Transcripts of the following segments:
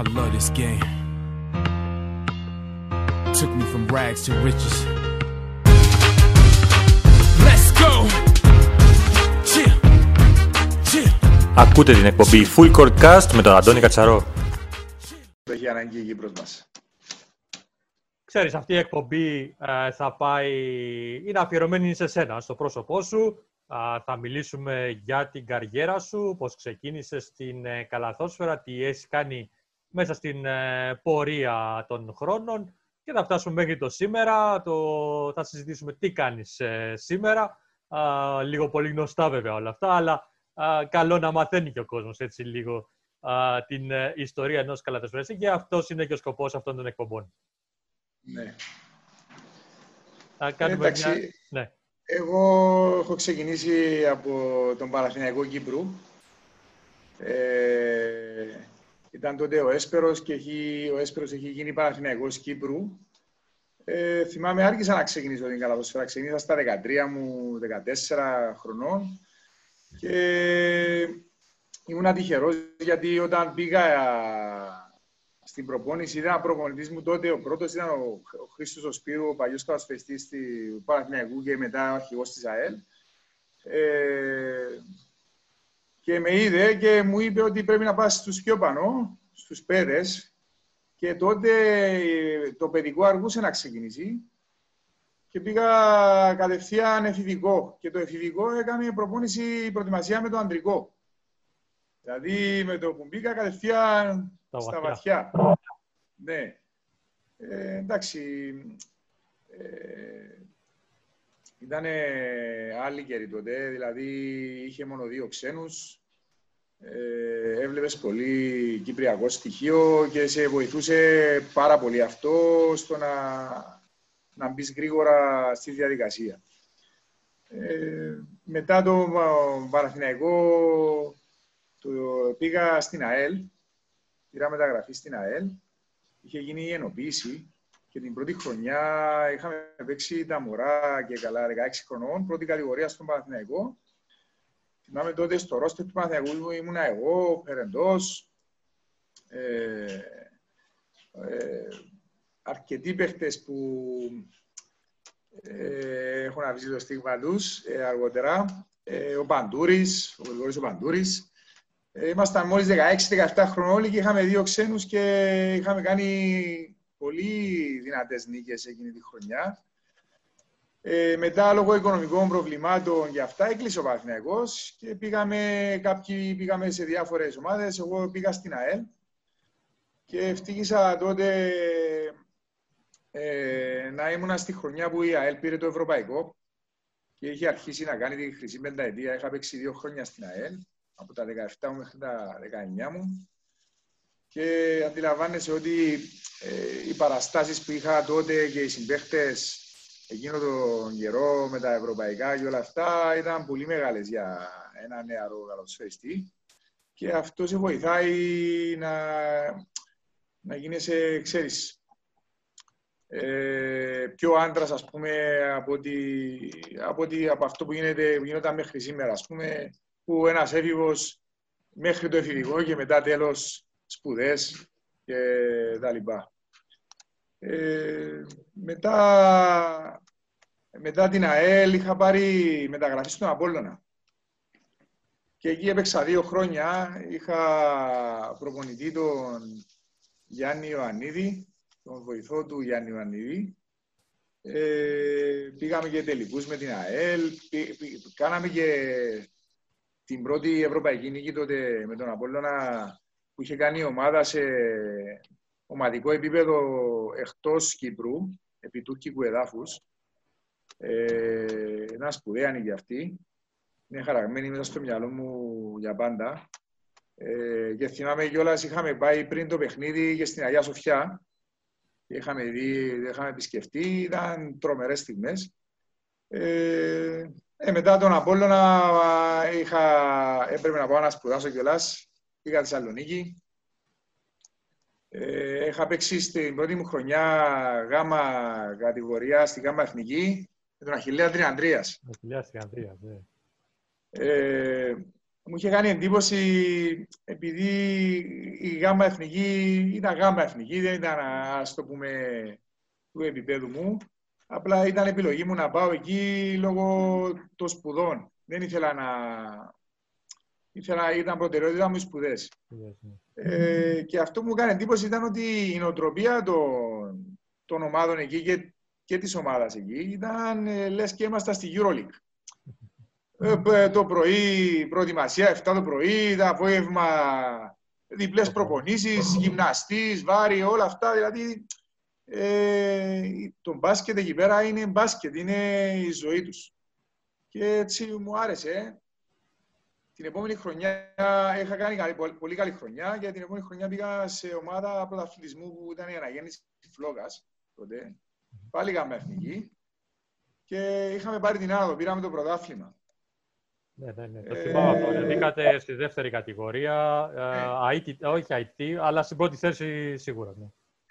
I love this game. Took me from rags to riches. Let's go! Chill. Chill. Ακούτε την εκπομπή Full Court Cast με τον Αντώνη Κατσαρό. Το έχει ανάγκη η Κύπρος μας. Ξέρεις, αυτή η εκπομπή ε, θα πάει, είναι αφιερωμένη σε σένα, στο πρόσωπό σου. Α, θα μιλήσουμε για την καριέρα σου, πώς ξεκίνησες στην ε, καλαθόσφαιρα, τι έχεις κάνει μέσα στην ε, πορεία των χρόνων και θα φτάσουμε μέχρι το σήμερα. Το, θα συζητήσουμε τι κάνεις ε, σήμερα. Α, λίγο πολύ γνωστά βέβαια όλα αυτά, αλλά α, καλό να μαθαίνει και ο κόσμος έτσι λίγο α, την ε, ιστορία ενός καλαθοσφαιρίστη και αυτός είναι και ο σκοπός αυτών των εκπομπών. Ναι. Θα κάνουμε Εντάξει. μια... Ναι. Εγώ έχω ξεκινήσει από τον Παναθηναϊκό Κύπρου. Ε, ήταν τότε ο Έσπερος και έχει, ο Έσπερος έχει γίνει Παναθηναϊκός Κύπρου. Ε, θυμάμαι άρχισα να ξεκινήσω την καλαθοσφαίρα. Ξεκίνησα στα 13 μου, 14 χρονών. Και ήμουν τυχερός γιατί όταν πήγα στην προπόνηση ήταν προπονητής μου τότε. Ο πρώτος ήταν ο, ο Χρήστος ο Σπύρου, ο παλιός κατασφαιστής του Παναθηναϊκού και μετά ο αρχηγός της ΑΕΛ. Ε, και με είδε και μου είπε ότι πρέπει να πας στους πιο πανώ, στους πέδες. Και τότε ε, το παιδικό αργούσε να ξεκινήσει. Και πήγα κατευθείαν εφηβικό. Και το εφηβικό έκανε προπόνηση προετοιμασία με το αντρικό. Δηλαδή με το που μπήκα κατευθείαν Στα στα βαθιά. βαθιά. Ναι. Ε, εντάξει. Ε, ήταν άλλη καιρή τότε, δηλαδή είχε μόνο δύο ξένους. Ε, έβλεπες πολύ κυπριακό στοιχείο και σε βοηθούσε πάρα πολύ αυτό στο να, να μπεις γρήγορα στη διαδικασία. Ε, μετά το ε, Παναθηναϊκό το, πήγα στην ΑΕΛ, πήρα μεταγραφή στην ΑΕΛ, είχε γίνει η ενοποίηση και την πρώτη χρονιά είχαμε παίξει τα μωρά και καλά 16 χρονών, πρώτη κατηγορία στον Παναθηναϊκό. Θυμάμαι τότε στο ρόστερ του Παναθηναϊκού ήμουνα εγώ, ο Περεντός, ε, ε, αρκετοί παίχτες που ε, έχουν αφήσει το στίγμα τους ε, αργότερα. Ε, ο Παντούρης, ο Γρηγόρης ο Παντούρης. Ε, ήμασταν μόλις 16-17 χρονών όλοι και είχαμε δύο ξένους και είχαμε κάνει πολύ δυνατές νίκες εκείνη τη χρονιά. Ε, μετά, λόγω οικονομικών προβλημάτων και αυτά, έκλεισε ο Παναθηναϊκός και πήγαμε, κάποιοι πήγαμε σε διάφορες ομάδες. Εγώ πήγα στην ΑΕΛ και ευτύχησα τότε ε, να ήμουν στη χρονιά που η ΑΕΛ πήρε το Ευρωπαϊκό και είχε αρχίσει να κάνει τη χρυσή πενταετία. Είχα παίξει δύο χρόνια στην ΑΕΛ, από τα 17 μου μέχρι τα 19 μου. Και αντιλαμβάνεσαι ότι ε, οι παραστάσεις που είχα τότε και οι συμπαίχτες εκείνο τον καιρό με τα ευρωπαϊκά και όλα αυτά ήταν πολύ μεγάλες για ένα νεαρό καλοσφαιριστή. Και αυτό σε βοηθάει να, να γίνεσαι, ξέρεις, ε, πιο άντρας, ας πούμε, από, ότι, από, ότι, από αυτό που, γίνεται, που γινόταν μέχρι σήμερα, ας πούμε, που ένας έφηβος μέχρι το εφηβικό και μετά τέλος σπουδές και τα λοιπά. Ε, μετά, μετά την ΑΕΛ είχα πάρει μεταγραφή στον Απόλλωνα. Και εκεί έπαιξα δύο χρόνια. Είχα προπονητή τον Γιάννη Ιωαννίδη, τον βοηθό του Γιάννη Ιωαννίδη. Ε, πήγαμε και τελικούς με την ΑΕΛ. Πή- πή- κάναμε και την πρώτη ευρωπαϊκή νίκη τότε με τον Απόλλωνα που είχε κάνει η ομάδα σε ομαδικό επίπεδο εκτός Κύπρου, επί τουρκικού εδάφους. Ε, ένα σπουδαία νίκη αυτή. Είναι χαραγμένη μέσα στο μυαλό μου για πάντα. Ε, και θυμάμαι κιόλας είχαμε πάει πριν το παιχνίδι και στην Αγία Σοφιά. Και Είχαμε, δει, είχαμε επισκεφτεί, ήταν τρομερές στιγμές. Ε, ε, μετά τον Απόλλωνα είχα, έπρεπε να πάω να σπουδάσω κιόλας. Πήγα στη Θεσσαλονίκη. Ε, είχα παίξει στην πρώτη μου χρονιά γάμα κατηγορία στη γάμα εθνική με τον Αχιλέα Τριαντρίας. Βασιλιάς της Γανδρίας, ναι. Ε, μου είχε κάνει εντύπωση επειδή η γάμα εθνική ήταν γάμα εθνική, δεν ήταν ας το πούμε του επίπεδου μου. Απλά ήταν επιλογή μου να πάω εκεί λόγω των σπουδών. Δεν ήθελα να... Ήθελα, ήταν προτεραιότητα μου οι σπουδές. Ε, και αυτό που μου έκανε εντύπωση ήταν ότι η νοοτροπία των, των ομάδων εκεί και, και της ομάδας εκεί ήταν ε, λες και ήμασταν στη EuroLeague. Ε, το πρωί προετοιμασία, 7 το πρωί, το απόγευμα διπλές προπονήσεις, γυμναστής, βάρη, όλα αυτά. Δηλαδή, ε, το μπάσκετ εκεί πέρα είναι μπάσκετ, είναι η ζωή τους. Και έτσι μου άρεσε. Την επόμενη χρονιά είχα κάνει καλή, πολύ καλή χρονιά και την επόμενη χρονιά πήγα σε ομάδα πρωταθλητισμού που ήταν η αναγέννηση Φλόγας τότε. Πάλι είχαμε εθνική και είχαμε πάρει την άδο, πήραμε το πρωτάθλημα. Ναι, ναι, ναι. Το ε, θυμάμαι αυτό. Ναι. Μπήκατε στη δεύτερη κατηγορία, ε, ναι. όχι IT, αλλά στην πρώτη θέση σίγουρα. Ναι.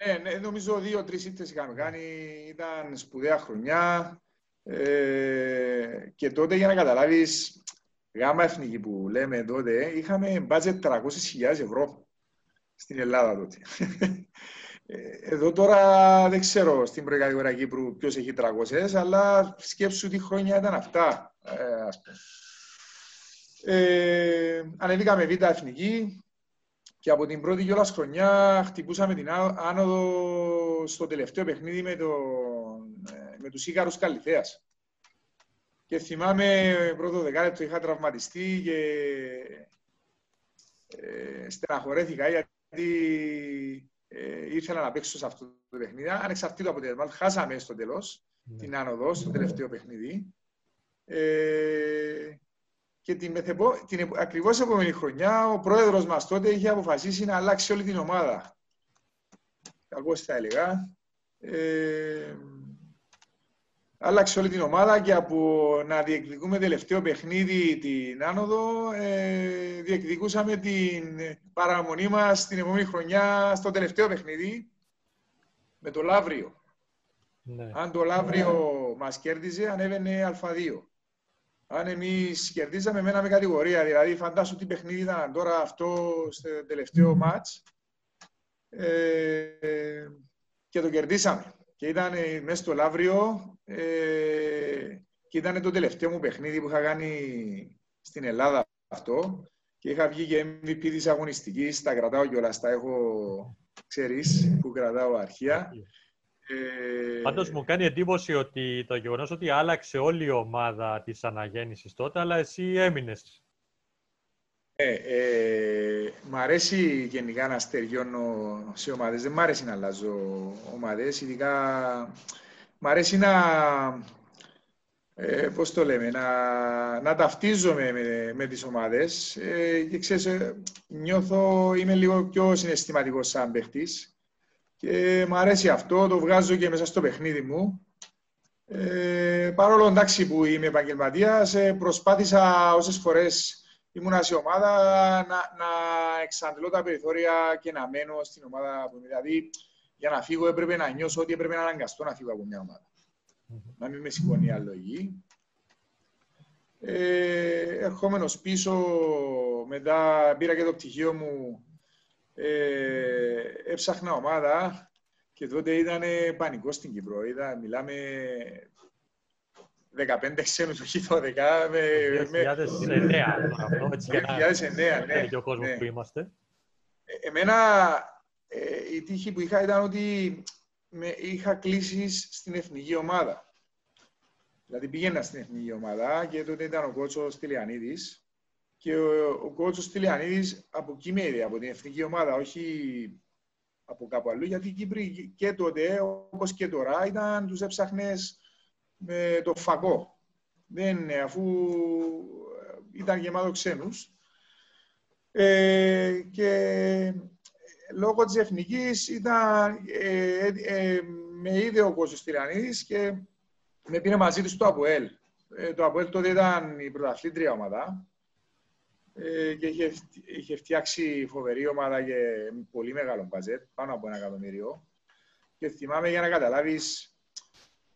Ναι, ναι νομίζω δύο-τρεις ήττες είχαμε κάνει. Ήταν σπουδαία χρονιά. Ε, και τότε για να καταλάβεις, γάμα εθνική που λέμε τότε, είχαμε μπάτζετ 300.000 ευρώ στην Ελλάδα τότε. Εδώ τώρα δεν ξέρω στην προεκατηγορία Κύπρου ποιος έχει 300, αλλά σκέψου τι χρόνια ήταν αυτά. Ε, ας πούμε. Ε, ανεβήκαμε β' εθνική και από την πρώτη κιόλας χρονιά χτυπούσαμε την άνοδο στο τελευταίο παιχνίδι με, το, ε, με τους Ίκαρους Καλυθέας. Και θυμάμαι πρώτο δεκάλεπτο είχα τραυματιστεί και ε, στεναχωρέθηκα γιατί ε, ήθελα να παίξω σε αυτό το παιχνίδι. Ανεξαρτήτως από το χάσαμε στο τέλος ναι. την άνοδο στο τελευταίο παιχνίδι. Ε, και την, μεθεπο, την ακριβώς επόμενη χρονιά ο πρόεδρος μας τότε είχε αποφασίσει να αλλάξει όλη την ομάδα. Κακώς θα έλεγα. Ε, άλλαξε όλη την ομάδα και από να διεκδικούμε τελευταίο παιχνίδι την άνοδο, ε, διεκδικούσαμε την παραμονή μας την επόμενη χρονιά στο τελευταίο παιχνίδι με το Λαύριο. Ναι. Αν το Λαύριο ναι. μας κέρδιζε, ανέβαινε Α2 αν εμείς κερδίζαμε με ένα με κατηγορία. Δηλαδή, φαντάσου τι παιχνίδι ήταν τώρα αυτό στο τελευταίο μάτ. Ε, και το κερδίσαμε. Και ήταν μέσα στο Λαύριο ε, και ήταν το τελευταίο μου παιχνίδι που είχα κάνει στην Ελλάδα αυτό. Και είχα βγει και MVP της αγωνιστικής. Τα κρατάω κιόλας, τα έχω, ξέρεις, που κρατάω αρχεία. Ε... Πάντως μου κάνει εντύπωση ότι το γεγονός ότι άλλαξε όλη η ομάδα της αναγέννησης τότε, αλλά εσύ έμεινες. Ε, ε, μ' αρέσει γενικά να στεριώνω σε ομάδες. Δεν μ' αρέσει να αλλάζω ομάδες. Ειδικά μ' αρέσει να, ε, πώς το λέμε, να, να ταυτίζομαι με, με τις ομάδες. Ε, και ξέρεις, ε, νιώθω, είμαι λίγο πιο συναισθηματικός σαν παίχτης. Και μου αρέσει αυτό, το βγάζω και μέσα στο παιχνίδι μου. Ε, παρόλο εντάξει που είμαι επαγγελματίας, ε, προσπάθησα όσες φορές ήμουν σε ομάδα να, να εξαντλώ τα περιθώρια και να μένω στην ομάδα που είμαι. Δηλαδή, για να φύγω έπρεπε να νιώσω ότι έπρεπε να αναγκαστώ να φύγω από μια ομάδα. Να μην με σηκώνει η αλλογή. Ε, ερχόμενος πίσω, μετά πήρα και το πτυχίο μου ε, έψαχνα ομάδα και τότε ήταν πανικό στην Κύπρο. Είδα, μιλάμε 15 ξένους, όχι 12. Με, 2009. 2009, ναι. Και ο κόσμος ναι. που είμαστε. Ε, εμένα ε, η τύχη που είχα ήταν ότι με, είχα κλήσεις στην εθνική ομάδα. Δηλαδή πήγαινα στην εθνική ομάδα και τότε ήταν ο κότσος Τηλιανίδης και ο, ο κότσος Τηλιανίδης από εκεί με είδε, από την εθνική ομάδα, όχι από κάπου αλλού, γιατί οι Κύπροι και τότε, όπως και τώρα, ήταν, τους έψαχνες με το φαγό. Δεν, αφού ήταν γεμάτο ξένους. Ε, και λόγω της εθνικής ήταν, ε, ε, με είδε ο Κώστος Τηλιανίδης και με πήρε μαζί του στο ΑΠΟΕΛ. Ε, το ΑΠΟΕΛ τότε ήταν η πρωταθλήτρια ομάδα ε, και είχε, είχε φτιάξει φοβερή ομάδα και πολύ μεγάλο μπαζέτ, πάνω από ένα εκατομμύριο. Και θυμάμαι για να καταλάβεις,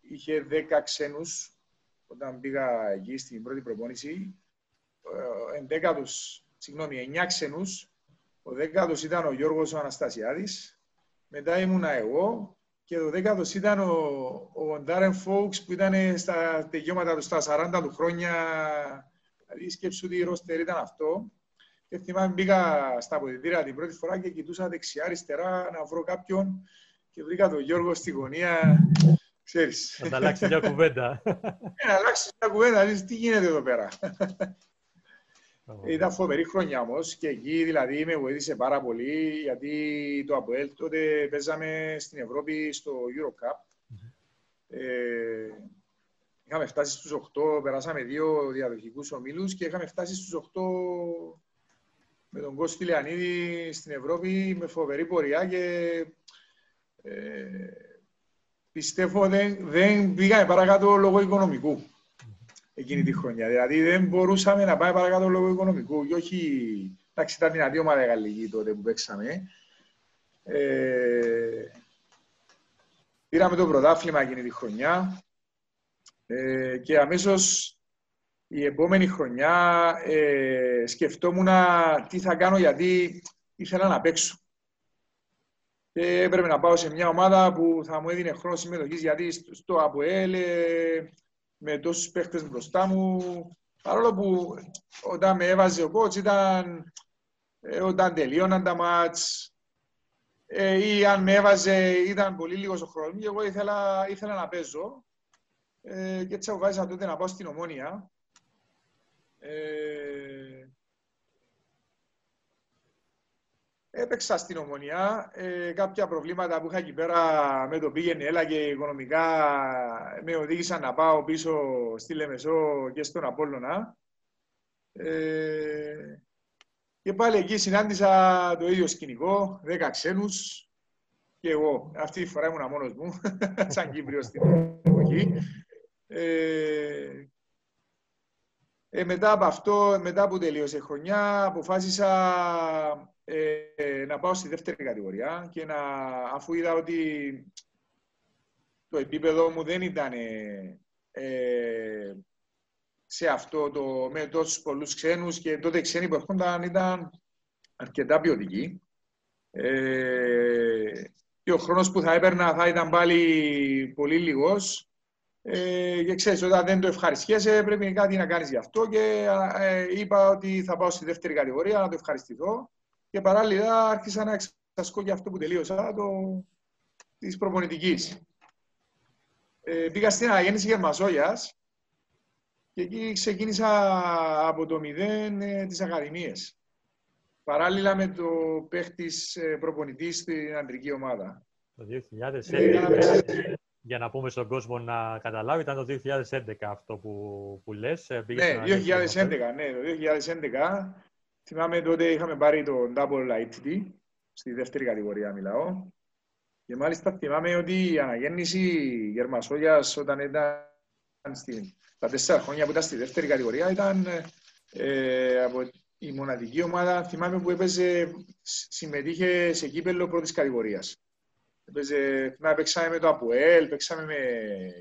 είχε 10 ξένους όταν πήγα εκεί στην πρώτη προπόνηση ε, εντέκατος, συγγνώμη, εννιά ξενούς. Ο δέκατος ήταν ο Γιώργος ο Αναστασιάδης. Μετά ήμουνα εγώ. Και ο δέκατος ήταν ο, ο Ντάρεν Φόουξ που ήταν στα τελειώματα του, στα 40 του χρόνια. Δηλαδή σκέψου ότι η ρόστερ ήταν αυτό. Και θυμάμαι μπήκα στα αποδητήρια την πρώτη φορά και κοιτούσα δεξιά-αριστερά να βρω κάποιον και βρήκα τον Γιώργο στη γωνία. Ξέρεις. Να αλλάξεις μια κουβέντα. Ε, να αλλάξεις μια κουβέντα, δεις τι γίνεται εδώ πέρα. Ήταν φοβερή χρονιά όμως και εκεί δηλαδή με βοήθησε πάρα πολύ γιατί το ΑΠΟΕΛ τότε παίζαμε στην Ευρώπη στο Eurocup. Ε, είχαμε φτάσει στους 8, περάσαμε δύο διαδοχικούς ομίλους και είχαμε φτάσει στους 8 με τον Κώστη Λεανίδη στην Ευρώπη με φοβερή πορεία και ε, πιστεύω δεν, δεν πήγαμε παρακάτω λόγω οικονομικού εκείνη τη χρονιά. Δηλαδή δεν μπορούσαμε να πάμε παρακάτω λόγω οικονομικού. Και όχι. Εντάξει, ήταν δυνατή ομάδα γαλλική τότε που παίξαμε. Ε, πήραμε το πρωτάθλημα εκείνη τη χρονιά ε, και αμέσως η επόμενη χρονιά ε, σκεφτόμουν τι θα κάνω γιατί ήθελα να παίξω. Και έπρεπε να πάω σε μια ομάδα που θα μου έδινε χρόνο συμμετοχής γιατί στο ΑΠΟΕΛ ε, με τόσους παίχτες μπροστά μου παρόλο που όταν με έβαζε ο κότς ήταν ε, όταν τελείωναν τα μάτς ε, ή αν με έβαζε ήταν πολύ λίγος ο χρόνος και εγώ ήθελα, ήθελα να παίζω. Ε, και έτσι αποφάσισα τότε να πάω στην Ομόνια. Ε, έπαιξα στην Ομονιά. Ε, κάποια προβλήματα που είχα εκεί πέρα με το πήγαινε έλα και οικονομικά με οδήγησαν να πάω πίσω στη Λεμεσό και στον Απόλλωνα. Ε, και πάλι εκεί συνάντησα το ίδιο σκηνικό, δέκα ξένους και εγώ. Αυτή τη φορά ήμουν μόνος μου, σαν Κύπριος στην εποχή. Ε, ε, μετά από αυτό, μετά που τελείωσε η χρονιά, αποφάσισα ε, να πάω στη δεύτερη κατηγορία και να, αφού είδα ότι το επίπεδο μου δεν ήταν ε, σε αυτό το, με τόσους πολλούς ξένους και τότε οι ξένοι που έρχονταν ήταν αρκετά ποιοτικοί. Ε, και ο χρόνος που θα έπαιρνα θα ήταν πάλι πολύ λίγος ε, και ξέρεις, όταν δεν το ευχαριστιέσαι, πρέπει κάτι να κάνεις γι' αυτό. Και ε, είπα ότι θα πάω στη δεύτερη κατηγορία να το ευχαριστηθώ. Και παράλληλα άρχισα να εξασκώ και αυτό που τελείωσα το, της προπονητικής. Ε, πήγα στην αναγέννηση Γερμασόγιας και εκεί ξεκίνησα από το μηδέν ε, τις ακαδημίες. Παράλληλα με το παίχτης ε, προπονητή στην αντρική ομάδα. Το 2011 για να πούμε στον κόσμο να καταλάβει, ήταν το 2011 αυτό που, που λες. Ε, ναι, 2011, ναι, το 2011. Θυμάμαι τότε είχαμε πάρει το Double ITT, στη δεύτερη κατηγορία μιλάω. Και μάλιστα θυμάμαι ότι η αναγέννηση Γερμασόγιας όταν ήταν στη, τα τέσσερα χρόνια που ήταν στη δεύτερη κατηγορία ήταν ε, από η μοναδική ομάδα, θυμάμαι που έπαιζε, συμμετείχε σε κύπελο πρώτης κατηγορίας. Έπαιζε, παίξαμε με το ΑΠΟΕΛ, παίξαμε με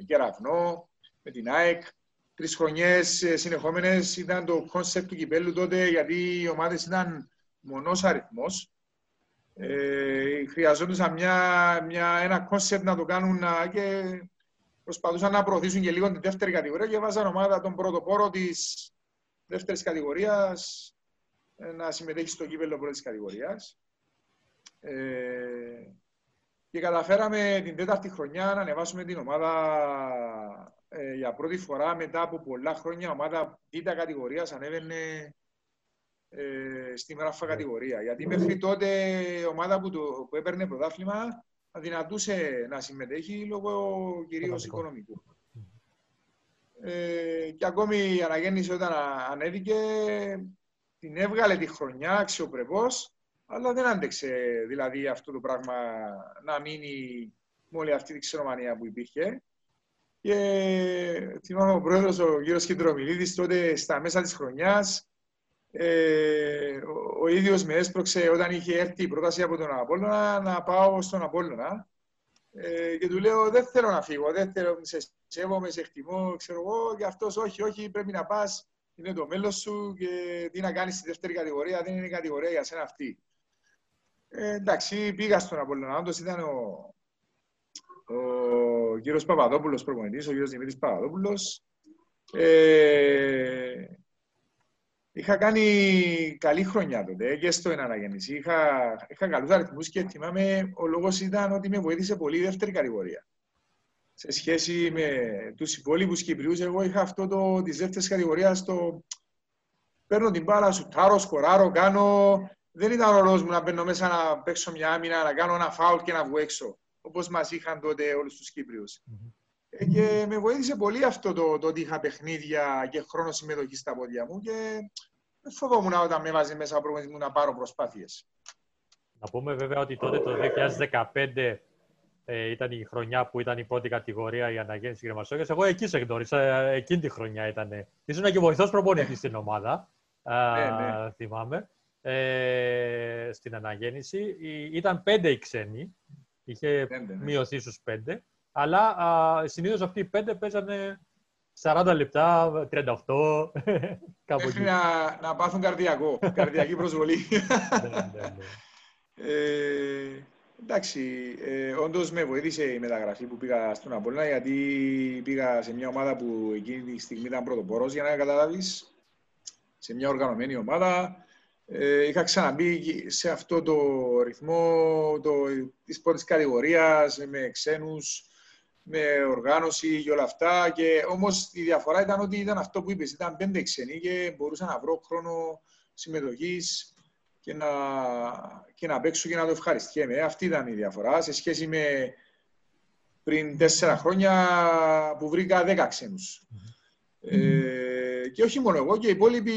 Κεραυνό, με την ΑΕΚ. Τρεις χρονιές συνεχόμενες ήταν το concept του κυπέλου τότε, γιατί οι ομάδες ήταν μονός αριθμός. Ε, χρειαζόντουσαν μια, μια, ένα concept να το κάνουν να, και προσπαθούσαν να προωθήσουν και λίγο την δεύτερη κατηγορία και βάζαν ομάδα τον πρώτο πόρο της δεύτερης κατηγορίας ε, να συμμετέχει στο κύπελο πρώτης κατηγορίας. Ε, και καταφέραμε την τέταρτη χρονιά να ανεβάσουμε την ομάδα ε, για πρώτη φορά μετά από πολλά χρόνια. ομάδα δίτα κατηγορίας ανέβαινε ε, στη μεράφα κατηγορία. Γιατί μέχρι τότε η ομάδα που, το, που έπαιρνε πρωτάθλημα αδυνατούσε να συμμετέχει λόγω κυρίως οικονομικού. Ε, και ακόμη η αναγέννηση όταν ανέβηκε την έβγαλε τη χρονιά αξιοπρεπώς αλλά δεν άντεξε δηλαδή αυτό το πράγμα να μείνει με όλη αυτή τη ξενομανία που υπήρχε. Και θυμάμαι ο πρόεδρος, ο κύριος Κεντρομιλίδης, τότε στα μέσα της χρονιάς, ε, ο, ο ίδιος με έσπρωξε όταν είχε έρθει η πρόταση από τον Απόλλωνα να πάω στον Απόλλωνα. Ε, και του λέω δεν θέλω να φύγω, δεν θέλω, σε σέβομαι, σε εκτιμώ, ξέρω εγώ, και αυτός όχι, όχι, πρέπει να πας, είναι το μέλλον σου και τι να κάνεις στη δεύτερη κατηγορία, δεν είναι η κατηγορία για σένα αυτή. Ε, εντάξει, πήγα στον Απόλλωνα, όντως ήταν ο, ο κύριος Παπαδόπουλος προπονητής, ο κύριος Δημήτρης Παπαδόπουλος. Ε, είχα κάνει καλή χρονιά τότε και στο αναγέννηση. Είχα, είχα καλούς αριθμούς και θυμάμαι ο λόγος ήταν ότι με βοήθησε πολύ η δεύτερη κατηγορία. Σε σχέση με τους υπόλοιπους Κυπριούς, εγώ είχα αυτό το, της δεύτερης κατηγορίας το παίρνω την μπάλα, σου τάρω, σκοράρω, κάνω... Δεν ήταν ο ρόλος μου να μπαίνω μέσα να παίξω μια άμυνα, να κάνω ένα φάουλ και να βγω έξω όπως μας είχαν τότε όλους τους κυπριου ε, Και με βοήθησε πολύ αυτό το, το ότι είχα παιχνίδια και χρόνο συμμετοχής στα πόδια μου και φοβόμουν όταν με βάζει μέσα από μου να πάρω προσπάθειες. Να πούμε βέβαια ότι τότε το 2015 ε, ήταν η χρονιά που ήταν η πρώτη κατηγορία η αναγέννηση γραμμασόγια. Εγώ εκεί σε γνώρισα, ε, εκείνη τη χρονιά ήταν. Ήσουν και βοηθός προπονητής στην ομάδα. Ναι, ναι. Θυμάμαι. Ε, στην αναγέννηση. Ήταν πέντε οι ξένοι Είχε πέντε, ναι. μειωθεί στους πέντε. Αλλά συνήθως αυτοί οι πέντε παίζανε 40 λεπτά, 38, κάπου εκεί. Να, να πάθουν καρδιακό, καρδιακή προσβολή. ναι, ναι, ναι. Ε, εντάξει, ε, όντως με βοήθησε η μεταγραφή που πήγα στον Απόλλωνα γιατί πήγα σε μια ομάδα που εκείνη τη στιγμή ήταν πρωτοπόρος για να καταλάβεις. Σε μια οργανωμένη ομάδα ε, είχα ξαναμπεί σε αυτό το ρυθμό το, της πρώτης κατηγορίας, με ξένους, με οργάνωση και όλα αυτά. Και όμως η διαφορά ήταν ότι ήταν αυτό που είπες, ήταν πέντε ξένοι και μπορούσα να βρω χρόνο συμμετοχής και να, και να παίξω και να το ευχαριστιέμαι. Αυτή ήταν η διαφορά σε σχέση με πριν τέσσερα χρόνια που βρήκα δέκα ξένους. Ε, και όχι μόνο εγώ και οι υπόλοιποι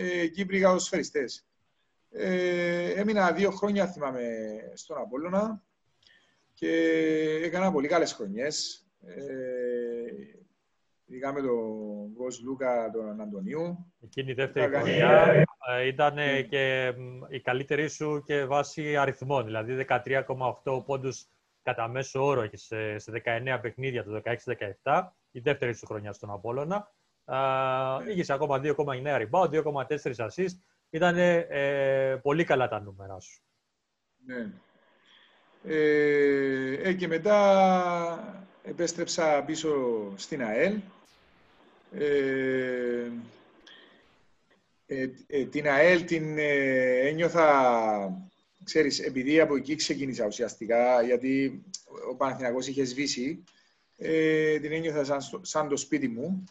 ε, Κύπροι καλοσφαιριστές. Ε, έμεινα δύο χρόνια, θυμάμαι, στον Απόλλωνα και έκανα πολύ καλές χρονιές. Ε, ειδικά με τον Γκος Λούκα, τον Αντωνίου. Εκείνη η δεύτερη χρονιά ε, ήταν ναι. και η καλύτερη σου και βάση αριθμών, δηλαδή 13,8 πόντους κατά μέσο όρο και σε, σε 19 παιχνίδια το 16-17, η δεύτερη σου χρονιά στον Απόλλωνα. Uh, είχε ακόμα 2,9 rebound, 2,4 assist. Ήταν ε, πολύ καλά τα νούμερα σου. Ναι. Ε, ε, και μετά επέστρεψα πίσω στην ΑΕΛ. Ε, ε, την ΑΕΛ την ένιωθα, ξέρεις, επειδή από εκεί ξεκίνησα ουσιαστικά, γιατί ο Παναθηναϊκός είχε σβήσει, την ένιωθα σαν, σαν το σπίτι μου.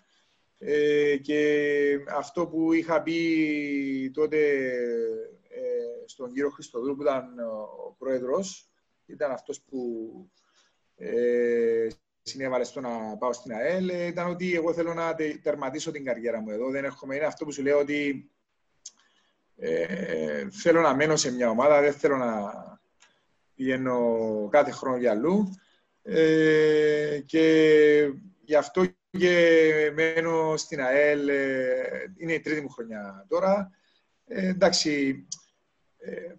Ε, και αυτό που είχα πει τότε ε, στον κύριο Χριστοδούλου που ήταν ο πρόεδρος, ήταν αυτός που ε, συνέβαλε στο να πάω στην ΑΕΛ, ήταν ότι εγώ θέλω να τερματίσω την καριέρα μου εδώ. Δεν έχουμε, είναι αυτό που σου λέω ότι ε, θέλω να μένω σε μια ομάδα, δεν θέλω να πηγαίνω κάθε χρόνο για αλλού. Ε, και γι' αυτό και μένω στην ΑΕΛ, ε, είναι η τρίτη μου χρονιά τώρα. Ε, εντάξει, ε,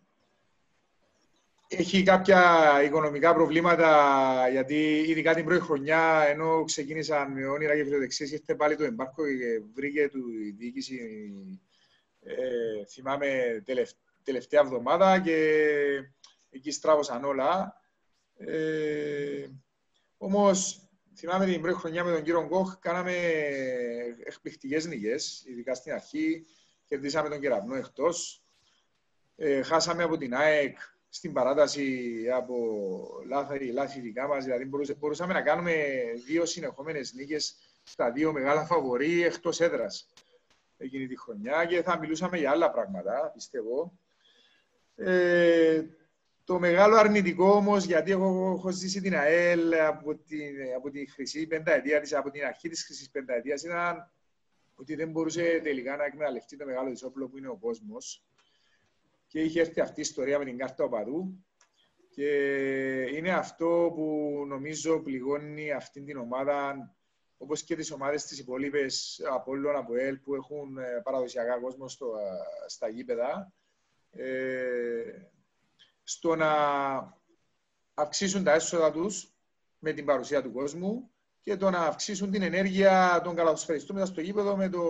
έχει κάποια οικονομικά προβλήματα, γιατί ειδικά την πρώτη χρονιά, ενώ ξεκίνησαν με όνειρα και φιλοδεξίες, ήρθε πάλι το εμπάρκο και βρήκε του η διοίκηση, ε, θυμάμαι, τελευταία εβδομάδα και εκεί στράβωσαν όλα. Ε, όμως, Θυμάμαι την πρώτη χρονιά με τον κύριο Γκοχ, κάναμε εκπληκτικές νίκες, ειδικά στην αρχή. Κερδίσαμε τον κεραυνό εκτός. Ε, χάσαμε από την ΑΕΚ στην παράταση από λάθη, λάθη δικά μας. Δηλαδή, μπορούσαμε να κάνουμε δύο συνεχόμενες νίκες στα δύο μεγάλα φαβορή εκτός έδρας εκείνη τη χρονιά και θα μιλούσαμε για άλλα πράγματα, πιστεύω. Ε, το μεγάλο αρνητικό όμως, γιατί εγώ έχω ζήσει την ΑΕΛ από, την, από τη χρυσή πενταετία της, από την αρχή της χρυσής πενταετίας, ήταν ότι δεν μπορούσε τελικά να εκμεταλλευτεί το μεγάλο τη όπλο που είναι ο κόσμος. Και είχε έρθει αυτή η ιστορία με την κάρτα οπαδού. Και είναι αυτό που νομίζω πληγώνει αυτή την ομάδα, όπως και τις ομάδες της υπόλοιπες από ΑΠΟΕΛ, που έχουν ε, παραδοσιακά κόσμο στο, στα γήπεδα. Ε, στο να αυξήσουν τα έσοδα τους με την παρουσία του κόσμου και το να αυξήσουν την ενέργεια των καλαθοσφαιριστών μέσα στο γήπεδο με, το,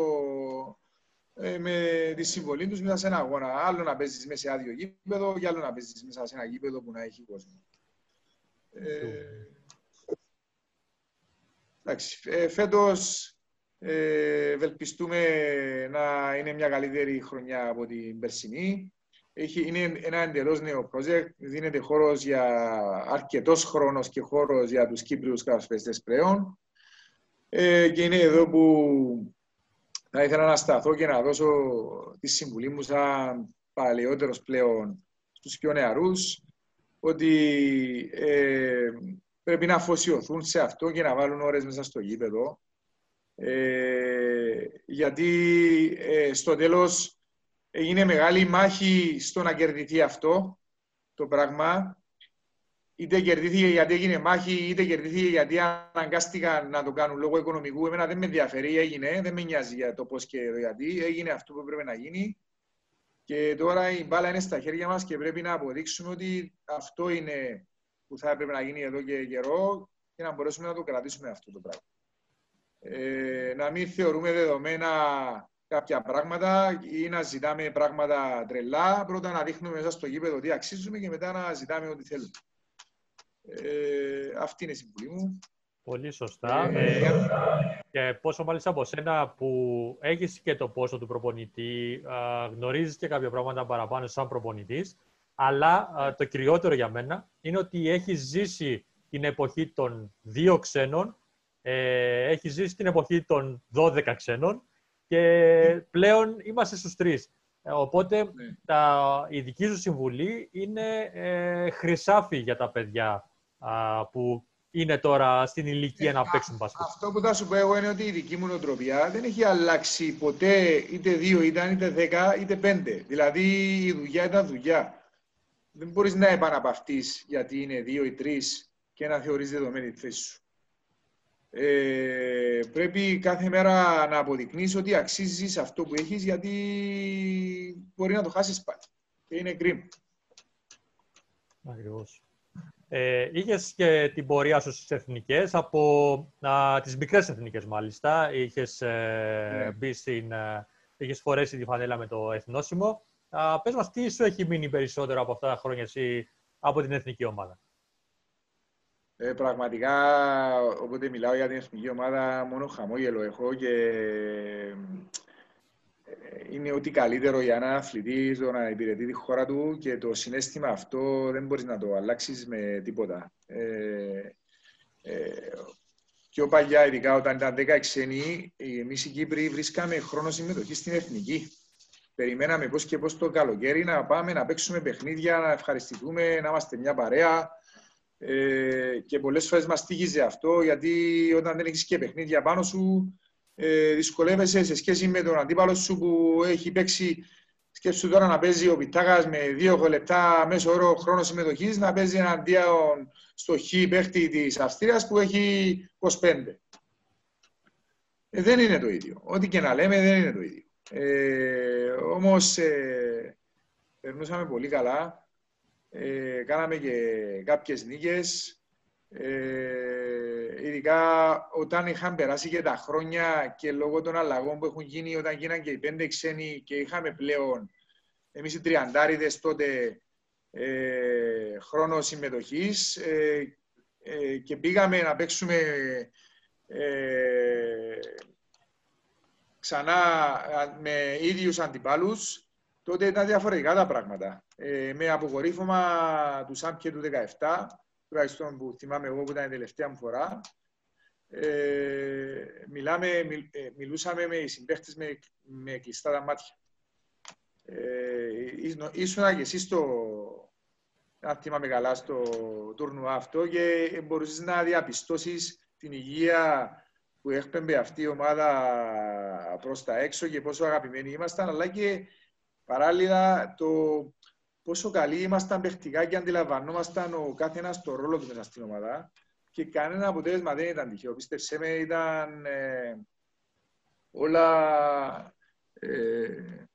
ε, με τη συμβολή τους μέσα σε ένα αγώνα. Άλλο να παίζεις μέσα σε άδειο γήπεδο και άλλο να παίζεις μέσα σε ένα γήπεδο που να έχει κόσμο. Ε, εντάξει, ε, φέτος ε, ευελπιστούμε να είναι μια καλύτερη χρονιά από την περσινή. Έχει, είναι ένα εντελώς νέο project. Δίνεται χώρος για αρκετός χρόνος και χώρος για τους Κύπριους κατασφαιστέ πλέον. Ε, και είναι εδώ που θα ήθελα να σταθώ και να δώσω τη συμβουλή μου σαν παλαιότερος πλέον στους πιο νεαρούς ότι ε, πρέπει να αφοσιωθούν σε αυτό και να βάλουν ώρες μέσα στο γήπεδο ε, γιατί ε, στο τέλος έγινε μεγάλη μάχη στο να κερδιθεί αυτό το πράγμα. Είτε κερδίθηκε γιατί έγινε μάχη, είτε κερδίθηκε γιατί αναγκάστηκαν να το κάνουν λόγω οικονομικού. Εμένα δεν με ενδιαφέρει, έγινε, δεν με νοιάζει για το πώς και το γιατί. Έγινε αυτό που πρέπει να γίνει. Και τώρα η μπάλα είναι στα χέρια μας και πρέπει να αποδείξουμε ότι αυτό είναι που θα έπρεπε να γίνει εδώ και καιρό και να μπορέσουμε να το κρατήσουμε αυτό το πράγμα. Ε, να μην θεωρούμε δεδομένα κάποια πράγματα ή να ζητάμε πράγματα τρελά. Πρώτα να δείχνουμε μέσα στο γήπεδο τι αξίζουμε και μετά να ζητάμε ό,τι θέλουμε. Ε, αυτή είναι η συμβουλή μου. Πολύ σωστά. Ε, ε, και πόσο μάλιστα από σένα που έχεις και το πόσο του προπονητή, γνωρίζεις και κάποια πράγματα παραπάνω σαν προπονητής, αλλά το κυριότερο για μένα είναι ότι έχεις ζήσει την εποχή των δύο ξένων, ε, έχεις ζήσει την εποχή των 12 ξένων και πλέον είμαστε στους τρεις. Ε, οπότε ναι. τα, η δική σου συμβουλή είναι ε, χρυσάφι για τα παιδιά που είναι τώρα στην ηλικία να παίξουν μπάσκετ. Αυτό που θα σου πω εγώ είναι ότι η δική μου νοοτροπία δεν έχει αλλάξει ποτέ είτε δύο ήταν, είτε δέκα, είτε πέντε. Δηλαδή η δουλειά ήταν δουλειά. Δεν μπορείς να επαναπαυτείς γιατί είναι δύο ή τρεις και να θεωρείς δεδομένη τη θέση σου ε, πρέπει κάθε μέρα να αποδεικνύεις ότι αξίζεις αυτό που έχεις γιατί μπορεί να το χάσεις πάλι. Και είναι κρίμα. Ακριβώς. Ε, είχες και την πορεία σου στις εθνικές, από α, τις μικρές εθνικές μάλιστα. Είχες, ε, ναι. μπει στην, ε, είχες φορέσει τη φανέλα με το εθνόσημο. Α, πες μας, τι σου έχει μείνει περισσότερο από αυτά τα χρόνια εσύ από την εθνική ομάδα; Ε, πραγματικά, όποτε μιλάω για την εθνική ομάδα, μόνο χαμόγελο έχω και ε, είναι ό,τι καλύτερο για έναν αθλητή το να υπηρετεί τη χώρα του και το συνέστημα αυτό δεν μπορείς να το αλλάξεις με τίποτα. Ε, ε, πιο παλιά, ειδικά όταν ήταν 10 ξένοι, εμείς οι Κύπροι βρίσκαμε χρόνο συμμετοχής στην εθνική. Περιμέναμε πώς και πώς το καλοκαίρι να πάμε να παίξουμε παιχνίδια, να ευχαριστηθούμε, να είμαστε μια παρέα. Ε, και πολλές φορές μας τύχιζε αυτό, γιατί όταν δεν έχεις και παιχνίδια πάνω σου, ε, δυσκολεύεσαι σε σχέση με τον αντίπαλο σου που έχει παίξει Σκέψου τώρα να παίζει ο Πιτάκας με δύο λεπτά μέσω όρο χρόνο συμμετοχής, να παίζει εναντίον στο χ παίχτη της Αυστρίας που έχει 25. Ε, δεν είναι το ίδιο. Ό,τι και να λέμε δεν είναι το ίδιο. Ε, Όμως ε, περνούσαμε πολύ καλά. Ε, κάναμε και κάποιες νίκες. Ε, ειδικά όταν είχαν περάσει και τα χρόνια και λόγω των αλλαγών που έχουν γίνει όταν γίναν και οι πέντε ξένοι και είχαμε πλέον εμείς οι τριαντάριδες τότε ε, χρόνο συμμετοχής ε, ε, και πήγαμε να παίξουμε ξανά με ίδιους αντιπάλους τότε ήταν διαφορετικά τα πράγματα. Ε, με απογορύφωμα του ΣΑΜ του 17, τουλάχιστον που θυμάμαι εγώ που ήταν η τελευταία μου φορά, ε, μιλάμε, ε, μιλούσαμε με οι συμπαίχτες με, με κλειστά τα μάτια. Ε, ήσουν και εσύ στο, αν θυμάμαι καλά, στο τουρνουά αυτό και μπορούσες να διαπιστώσεις την υγεία που έκπαιμπε αυτή η ομάδα προς τα έξω και πόσο αγαπημένοι ήμασταν, αλλά και Παράλληλα, το πόσο καλοί ήμασταν παιχτικά και αντιλαμβανόμασταν ο κάθε ένας το ρόλο του μέσα στην ομάδα και κανένα αποτέλεσμα δεν ήταν τυχαίο. Πίστεψέ με, ήταν ε, όλα ε,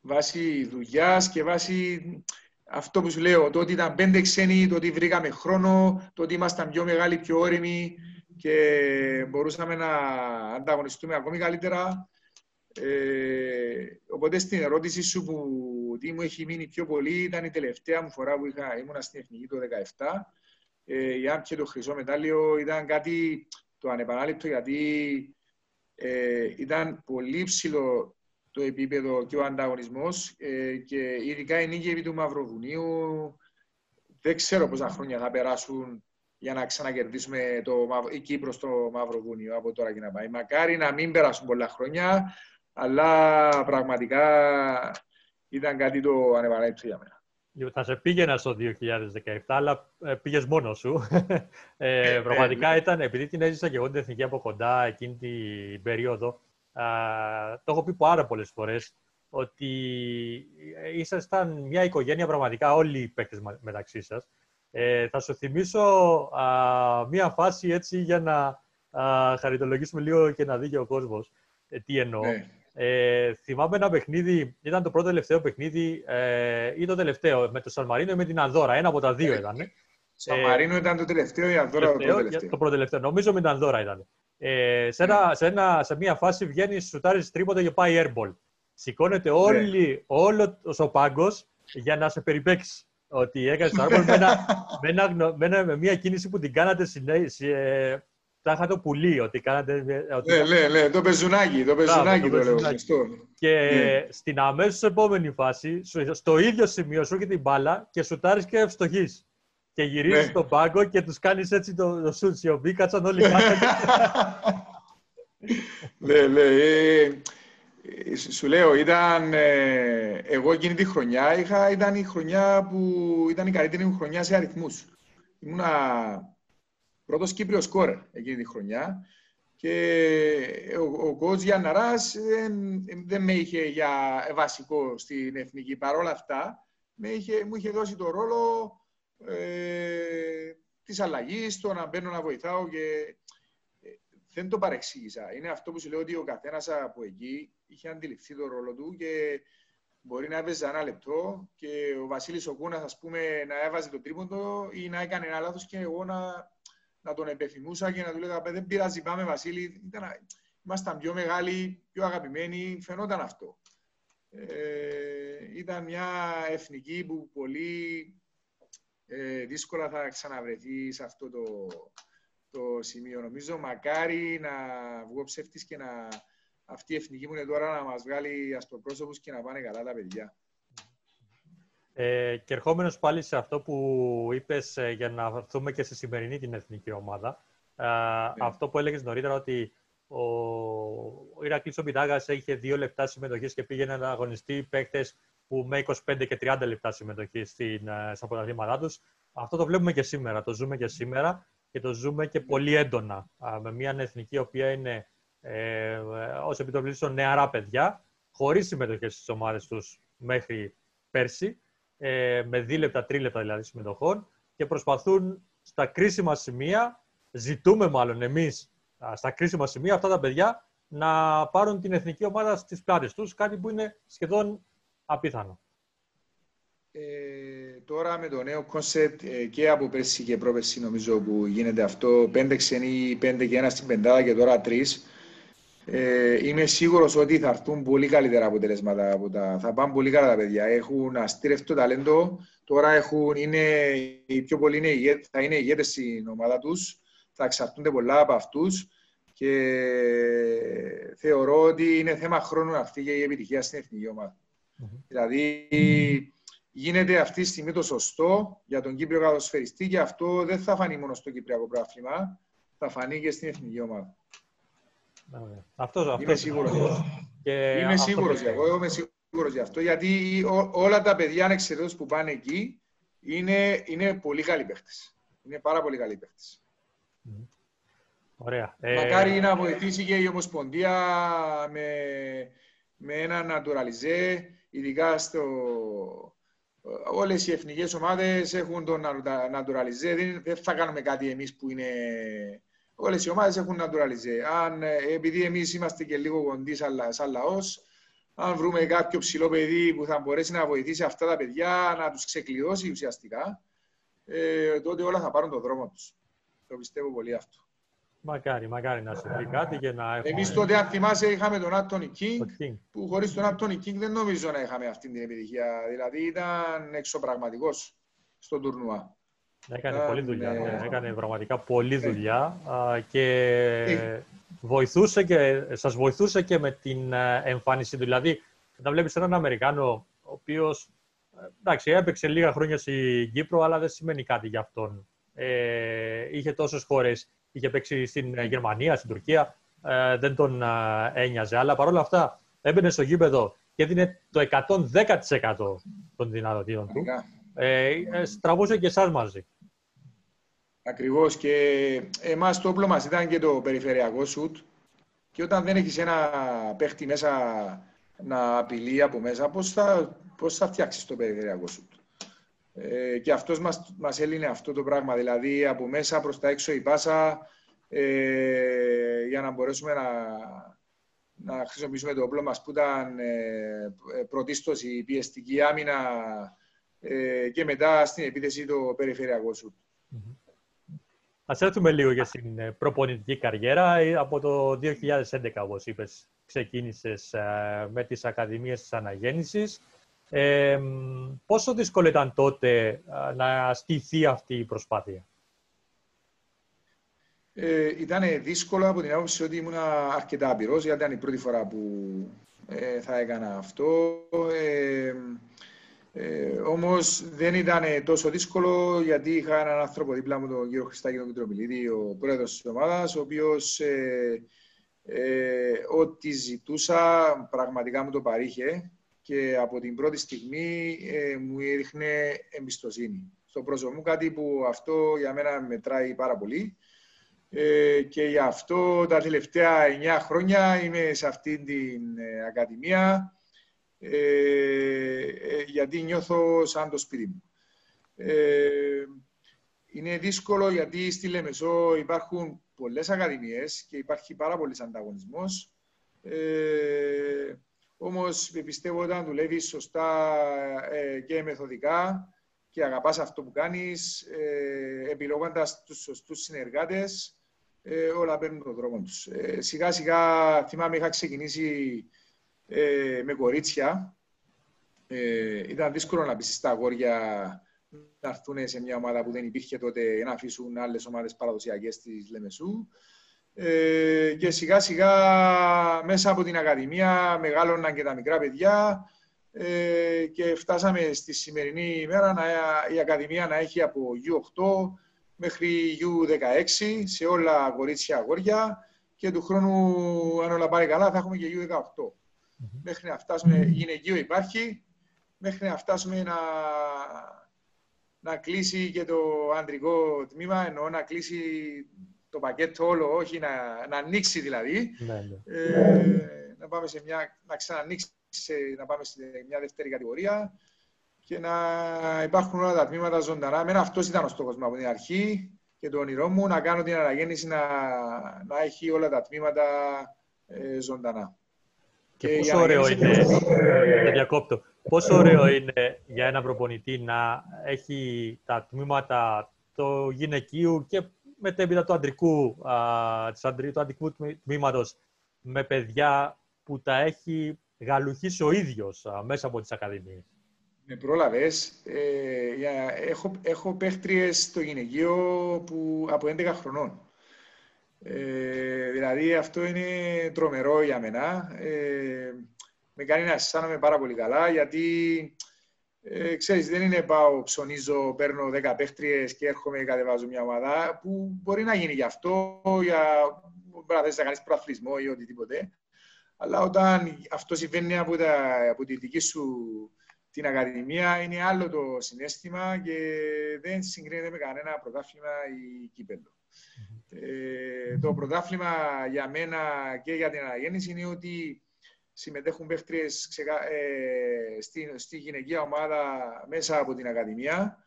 βάσει δουλειάς και βάσει αυτό που σου λέω, το ότι ήταν πέντε ξένοι, το ότι βρήκαμε χρόνο, το ότι ήμασταν πιο μεγάλοι, πιο όρημοι, και μπορούσαμε να ανταγωνιστούμε ακόμη καλύτερα. Ε, οπότε στην ερώτηση σου που τι μου έχει μείνει πιο πολύ ήταν η τελευταία μου φορά που είχα, ήμουνα στην Εθνική το 2017. Ε, η και το χρυσό μετάλλιο ήταν κάτι το ανεπανάληπτο γιατί ε, ήταν πολύ ψηλό το επίπεδο και ο ανταγωνισμός ε, και ειδικά η νίκη επί του Μαυροβουνίου δεν ξέρω πόσα χρόνια θα περάσουν για να ξανακερδίσουμε το, η Κύπρος στο Μαυροβούνιο από τώρα και να πάει. Μακάρι να μην περάσουν πολλά χρόνια, αλλά πραγματικά ήταν κάτι το ανεπανάληπτο για μένα. Λοιπόν, θα σε πήγαινα στο 2017, αλλά ε, πήγες μόνος σου. Ε, ε, πραγματικά ναι. ήταν, επειδή την έζησα και εγώ την εθνική από κοντά εκείνη την περίοδο, α, το έχω πει πάρα πολλές φορές ότι ήσασταν μια οικογένεια πραγματικά όλοι οι παίκτες μεταξύ σας. Ε, θα σου θυμίσω α, μια φάση έτσι για να α, χαριτολογήσουμε λίγο και να δει και ο κόσμος ε, τι εννοώ. Ναι. Ε, θυμάμαι ένα παιχνίδι, ήταν το πρώτο τελευταίο παιχνίδι ε, ή το τελευταίο, με το Σαλμαρίνο ή με την Ανδώρα. Ένα από τα δύο ήταν. Σαλμαρίνο ήταν το τελευταίο, η Ανδώρα το πρώτο τελευταίο. Το πρώτο τελευταίο. Νομίζω με την Ανδώρα ήταν. Ε, σε, ένα, ναι. σε, ένα, σε μια φάση βγαίνει, σουτάρεις τρίποντα και πάει airball. Σηκώνεται ναι. όλη, όλο ο πάγκος για να σε περιπέξει. Ότι έκανες το airball με, με, με, μια κίνηση που την κάνατε συνέχεια θα είχα το πουλί, ότι κάνατε... Ότι... Ναι, ναι, ναι, το πεζουνάκι, το πεζουνάκι το, το λέω. Και ναι. στην αμέσως επόμενη φάση, στο ίδιο σημείο σου έχει την μπάλα και σουτάρεις και ευστοχείς. Και γυρίζεις ναι. στον πάγκο και τους κάνεις έτσι το, το σουτ, οι οποίοι κάτσαν όλοι κάτω. ναι, ναι. Ε, σου λέω, ήταν, ε, εγώ εκείνη τη χρονιά είχα, ήταν η χρονιά που ήταν η καλύτερη μου χρονιά σε αριθμούς. Ήμουνα πρώτος Κύπριος σκόρερ εκείνη τη χρονιά και ο, ο κότς Γιάνναρας δεν, δεν με είχε για βασικό στην εθνική. Παρ' όλα αυτά, με είχε, μου είχε δώσει το ρόλο ε, της αλλαγής, το να μπαίνω να βοηθάω και ε, δεν το παρεξήγησα. Είναι αυτό που σου λέω ότι ο καθένας από εκεί είχε αντιληφθεί το ρόλο του και μπορεί να έβαιζε ένα λεπτό και ο Βασίλης ο Κούνας, ας πούμε, να έβαζε το τρίποντο ή να έκανε ένα λάθος και εγώ να να τον επιθυμούσα και να του λέγα δεν πειράζει, πάμε Βασίλη. Ήταν, ήμασταν πιο μεγάλοι, πιο αγαπημένοι, φαινόταν αυτό. Ε, ήταν μια εθνική που πολύ ε, δύσκολα θα ξαναβρεθεί σε αυτό το, το σημείο. Νομίζω μακάρι να βγω ψεύτης και να αυτή η εθνική μου είναι τώρα να μας βγάλει αστροπρόσωπους και να πάνε καλά τα παιδιά. Ε, και ερχόμενος πάλι σε αυτό που είπες ε, για να έρθουμε και στη σημερινή την εθνική ομάδα. Ε, ναι. Αυτό που έλεγες νωρίτερα ότι ο, ο Ηρακλής Ομπιτάγας είχε δύο λεπτά συμμετοχής και πήγαινε να αγωνιστεί παίκτες που με 25 και 30 λεπτά συμμετοχής στην, ε, στα πρωταθλήματά τους. Αυτό το βλέπουμε και σήμερα. Το ζούμε και σήμερα και το ζούμε και πολύ έντονα. Με μια εθνική, η οποία είναι ε, ως επιτροπής νεαρά παιδιά, χωρίς συμμετοχές στις ομάδες τους μέχρι πέρσι ε, με δίλεπτα, τρίλεπτα δηλαδή συμμετοχών και προσπαθούν στα κρίσιμα σημεία, ζητούμε μάλλον εμείς στα κρίσιμα σημεία αυτά τα παιδιά να πάρουν την εθνική ομάδα στις πλάτες τους, κάτι που είναι σχεδόν απίθανο. Ε, τώρα με το νέο concept ε, και από πέρσι και πρόπερσι νομίζω που γίνεται αυτό, πέντε ξενοί, πέντε και ένα στην πεντάδα και τώρα τρεις, ε, είμαι σίγουρος ότι θα έρθουν πολύ καλύτερα αποτελέσματα από τα. Θα πάνε πολύ καλά τα παιδιά. Έχουν αστήρευτο ταλέντο. Τώρα έχουν, είναι, οι πιο πολλοί είναι, θα είναι ηγέτες στην ομάδα τους. Θα εξαρτούνται πολλά από αυτούς. Και θεωρώ ότι είναι θέμα χρόνου αυτή και η επιτυχία στην εθνική ομάδα. Mm-hmm. Δηλαδή, γίνεται αυτή τη στιγμή το σωστό για τον Κύπριο καθοσφαιριστή και αυτό δεν θα φανεί μόνο στο Κυπριακό Πράγμα, θα φανεί και στην εθνική ομάδα. Αυτό, αυτός είμαι σίγουρος. Και είμαι σίγουρος για εγώ, είμαι σίγουρος γι' αυτό, γιατί ό, όλα τα παιδιά ανεξαιρέτως που πάνε εκεί είναι, είναι πολύ καλοί παίχτες. Είναι πάρα πολύ καλοί παίχτες. Ωραία. Μακάρι ε... να βοηθήσει και η Ομοσπονδία με, με ένα νατουραλιζέ, ειδικά στο... Όλες οι εθνικές ομάδες έχουν τον νατουραλιζέ. Δεν, δεν θα κάνουμε κάτι εμείς που είναι Όλε οι ομάδε έχουν naturalize. Αν, ε, επειδή εμείς είμαστε και λίγο κοντοί σαν λαός, αν βρούμε κάποιο ψηλό παιδί που θα μπορέσει να βοηθήσει αυτά τα παιδιά να τους ξεκλειδώσει ουσιαστικά, ε, τότε όλα θα πάρουν τον δρόμο τους. Το πιστεύω πολύ αυτό. Μακάρι, μακάρι να συμβεί κάτι και να έχουμε... Εμείς τότε, αν θυμάσαι, είχαμε τον Άντωνι το Κίνγκ, King. που χωρίς τον Άντωνι Κίνγκ δεν νομίζω να είχαμε αυτή την επιτυχία. Δηλαδή ήταν εξωπραγματικός στο τουρνουά. Έκανε Α, πολλή δουλειά. ναι. ναι. Έκανε πραγματικά πολλή δουλειά α, και Ε. βοηθούσε και, σας βοηθούσε και με την ε, εμφάνιση του. Δηλαδή, όταν βλέπεις έναν Αμερικάνο, ο οποίος ε, εντάξει, έπαιξε λίγα χρόνια στην Κύπρο, αλλά δεν σημαίνει κάτι για αυτόν. Ε, είχε τόσες χώρες, είχε παίξει στην ε, Γερμανία, στην Τουρκία, ε, δεν τον ε, ένοιαζε. Αλλά παρόλα αυτά έμπαινε στο γήπεδο και έδινε το 110% των δυνατοτήτων του. Πραγματικά. Ε, ε, στραβούσε και εσάς μαζί. Ακριβώς και εμάς το όπλο μας ήταν και το περιφερειακό σουτ και όταν δεν έχεις ένα παίχτη μέσα να απειλεί από μέσα, πώς θα, πώς θα φτιάξεις το περιφερειακό σουτ; Ε, και αυτός μας, μας έλυνε αυτό το πράγμα, δηλαδή από μέσα προς τα έξω η πάσα ε, για να μπορέσουμε να, να χρησιμοποιήσουμε το όπλο μας που ήταν ε, πρωτίστως η πιεστική άμυνα ε, και μετά στην επίθεση το περιφερειακό σουτ. Ας έρθουμε λίγο για στην ε, προπονητική καριέρα. Ε, Από το 2011, όπως είπες, ξεκίνησες ε, με τις Ακαδημίες της Αναγέννησης. Ε, μ, πόσο δύσκολο ήταν τότε ε, να ασκηθεί αυτή η προσπάθεια; Ε, ήταν δύσκολο από την άποψη ότι ήμουν αρκετά απειρός, γιατί ήταν η πρώτη φορά που ε, θα έκανα αυτό. Ε, ε, όμως δεν ήταν τόσο δύσκολο, γιατί είχα έναν άνθρωπο δίπλα μου, τον κύριο Χριστάκη τον Μητροπηλίδη, ο πρόεδρος της ομάδας, ο οποίος ε, ε, ό,τι ζητούσα πραγματικά μου το παρήχε και από την πρώτη στιγμή ε, μου έδειχνε εμπιστοσύνη στο πρόσωπο μου, κάτι που αυτό για μένα μετράει πάρα πολύ. Ε, και γι' αυτό τα τελευταία 9 χρόνια είμαι σε αυτή την ε, Ακαδημία ε, ε, γιατί νιώθω σαν το σπίτι μου. Ε, είναι δύσκολο γιατί στη Λεμεσό υπάρχουν πολλές ακαδημίες και υπάρχει πάρα πολύς ανταγωνισμός. Ε, όμως πιστεύω όταν δουλεύεις σωστά ε, και μεθοδικά και αγαπάς αυτό που κάνεις, ε, επιλέγοντας τους σωστούς συνεργάτες, ε, όλα παίρνουν τον δρόμο τους. Ε, σιγά σιγά θυμάμαι είχα ξεκινήσει ε, με κορίτσια. Ε, ήταν δύσκολο να πεις στα αγόρια να έρθουν σε μια ομάδα που δεν υπήρχε τότε να αφήσουν άλλες ομάδες παραδοσιακές της Λεμεσού. Ε, και σιγά σιγά μέσα από την Ακαδημία μεγάλωναν και τα μικρά παιδιά ε, και φτάσαμε στη σημερινή ημέρα να, η Ακαδημία να έχει από U8 μέχρι U16 σε όλα κορίτσια αγόρια και του χρόνου, αν όλα πάει καλά, θα έχουμε και U18. Μέχρι να φτάσουμε, γυναικείο υπάρχει, μέχρι να φτάσουμε να, να κλείσει και το αντρικό τμήμα, εννοώ να κλείσει το πακέτο όλο, όχι να, να ανοίξει δηλαδή. Ναι, ναι. Ε, να πάμε σε μια, να ξανανοίξει, σε- να πάμε σε μια δεύτερη κατηγορία και να υπάρχουν όλα τα τμήματα ζωντανά. Εμένα αυτός ήταν ο στόχος μου από την αρχή και το όνειρό μου, να κάνω την αναγέννηση να, να έχει όλα τα τμήματα ε, ζωντανά. Και η πόσο ωραίο αναγέννηση είναι, σε διακόπτω, πόσο ωραίο είναι για ένα προπονητή να έχει τα τμήματα του γυναικείου και μετέπειτα του αντρικού, α, της αντρι- του αντρικού τμή- τμήματος με παιδιά που τα έχει γαλουχίσει ο ίδιος α, μέσα από τις ακαδημίες. Με πρόλαβες. Ε, για- έχω, έχω παίχτριες στο γυναικείο που, από 11 χρονών. Ε, δηλαδή αυτό είναι τρομερό για μένα. Ε, με κάνει να αισθάνομαι πάρα πολύ καλά γιατί ε, ξέρεις, δεν είναι πάω, ψωνίζω, παίρνω 10 παίχτριες και έρχομαι και κατεβάζω μια ομάδα που μπορεί να γίνει γι' αυτό, για μπορεί να θες να κάνεις προαθλισμό ή οτιδήποτε. Αλλά όταν αυτό συμβαίνει από, τα, από τη δική σου την Ακαδημία, είναι άλλο το συνέστημα και δεν συγκρίνεται με κανένα πρωτάθλημα ή κύπελο. Ε, το πρωτάθλημα για μένα και για την αναγέννηση είναι ότι συμμετέχουν παίχτριες ξεκα- ε, στη, στη γυναικεία ομάδα μέσα από την Ακαδημία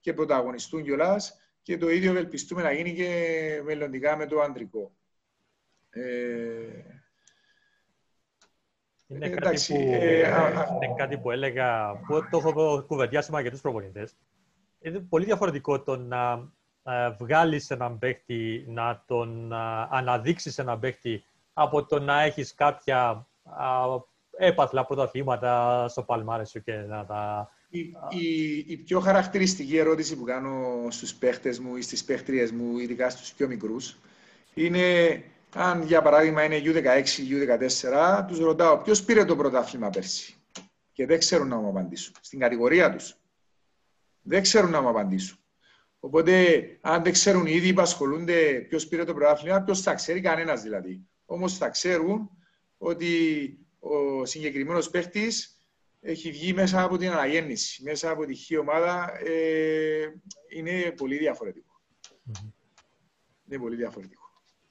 και πρωταγωνιστούν κιόλας και το ίδιο ευελπιστούμε να γίνει και μελλοντικά με το αντρικό. Ε, Είναι, Ε, κάτι εντάξει, που, ε, α- α- είναι κάτι που έλεγα, που το έχω κουβεντιάσει με αρκετούς προπονητές. Είναι πολύ διαφορετικό το να ε, βγάλεις έναν παίκτη, να τον ε, αναδείξεις έναν παίκτη από το να έχεις κάποια ε, έπαθλα πρωταθλήματα στο παλμάρες σου και να τα... Η, η, η, πιο χαρακτηριστική ερώτηση που κάνω στους παίχτες μου ή στις παίχτριες μου, ειδικά στους πιο μικρούς, είναι αν για παράδειγμα είναι U16, U14, τους ρωτάω ποιος πήρε το πρωτάθλημα πέρσι και δεν ξέρουν να μου απαντήσουν. Στην κατηγορία τους. Δεν ξέρουν να μου απαντήσουν. Οπότε, αν δεν ξέρουν ήδη που ασχολούνται ποιος πήρε το πρωτάθλημα, ποιος θα ξέρει, κανένας δηλαδή. Όμως θα ξέρουν ότι ο συγκεκριμένος παίχτη έχει βγει μέσα από την αναγέννηση, μέσα από τη χή ομάδα. Ε, είναι πολύ διαφορετικό. Mm-hmm. Είναι πολύ διαφορετικό.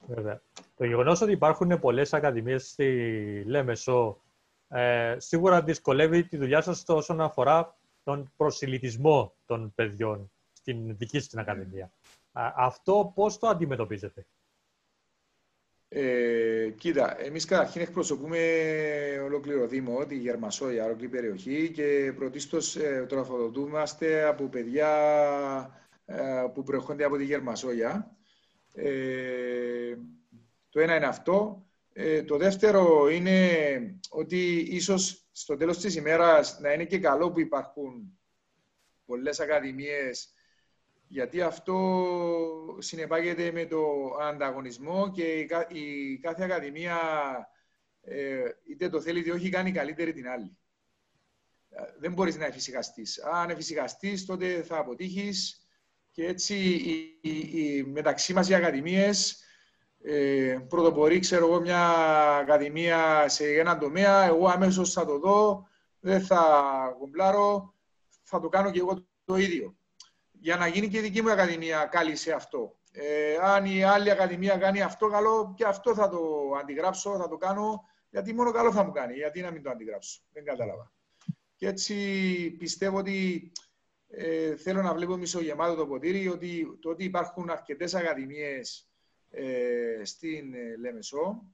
Βέβαια. Το γεγονός ότι υπάρχουν πολλές ακαδημίες στη Λέμεσο ε, σίγουρα δυσκολεύει τη δουλειά σας όσον αφορά τον προσιλητισμό των παιδιών στην δική σας την Ακαδημία. Αυτό πώς το αντιμετωπίζετε; Ε, κοίτα, εμείς καταρχήν εκπροσωπούμε ολόκληρο Δήμο, τη Γερμασόγια, ολόκληρη περιοχή και πρωτίστως ε, τροφοδοτούμαστε από παιδιά ε, που προερχόνται από τη Γερμασόγια. Ε, το ένα είναι αυτό. Ε, το δεύτερο είναι ότι ίσως στο τέλος της ημέρας να είναι και καλό που υπάρχουν πολλές ακαδημίες γιατί αυτό συνεπάγεται με το ανταγωνισμό και η κάθε ακαδημία ε, είτε το θέλει είτε όχι κάνει καλύτερη την άλλη. Ε, δεν μπορείς να εφησυχαστείς. Αν εφησυχαστείς τότε θα αποτύχεις και έτσι οι, οι, μεταξύ μας οι ακαδημίες ε, πρωτοπορεί ξέρω εγώ μια ακαδημία σε ένα τομέα, εγώ αμέσως θα το δω, δεν θα κομπλάρω, θα το κάνω και εγώ το ίδιο για να γίνει και η δική μου ακαδημία καλή σε αυτό. Ε, αν η άλλη ακαδημία κάνει αυτό καλό, και αυτό θα το αντιγράψω, θα το κάνω, γιατί μόνο καλό θα μου κάνει. Γιατί να μην το αντιγράψω. Δεν κατάλαβα. Και έτσι πιστεύω ότι ε, θέλω να βλέπω μισογεμάτο το ποτήρι, ότι το ότι υπάρχουν αρκετές ακαδημίες ε, στην ε, Λέμεσό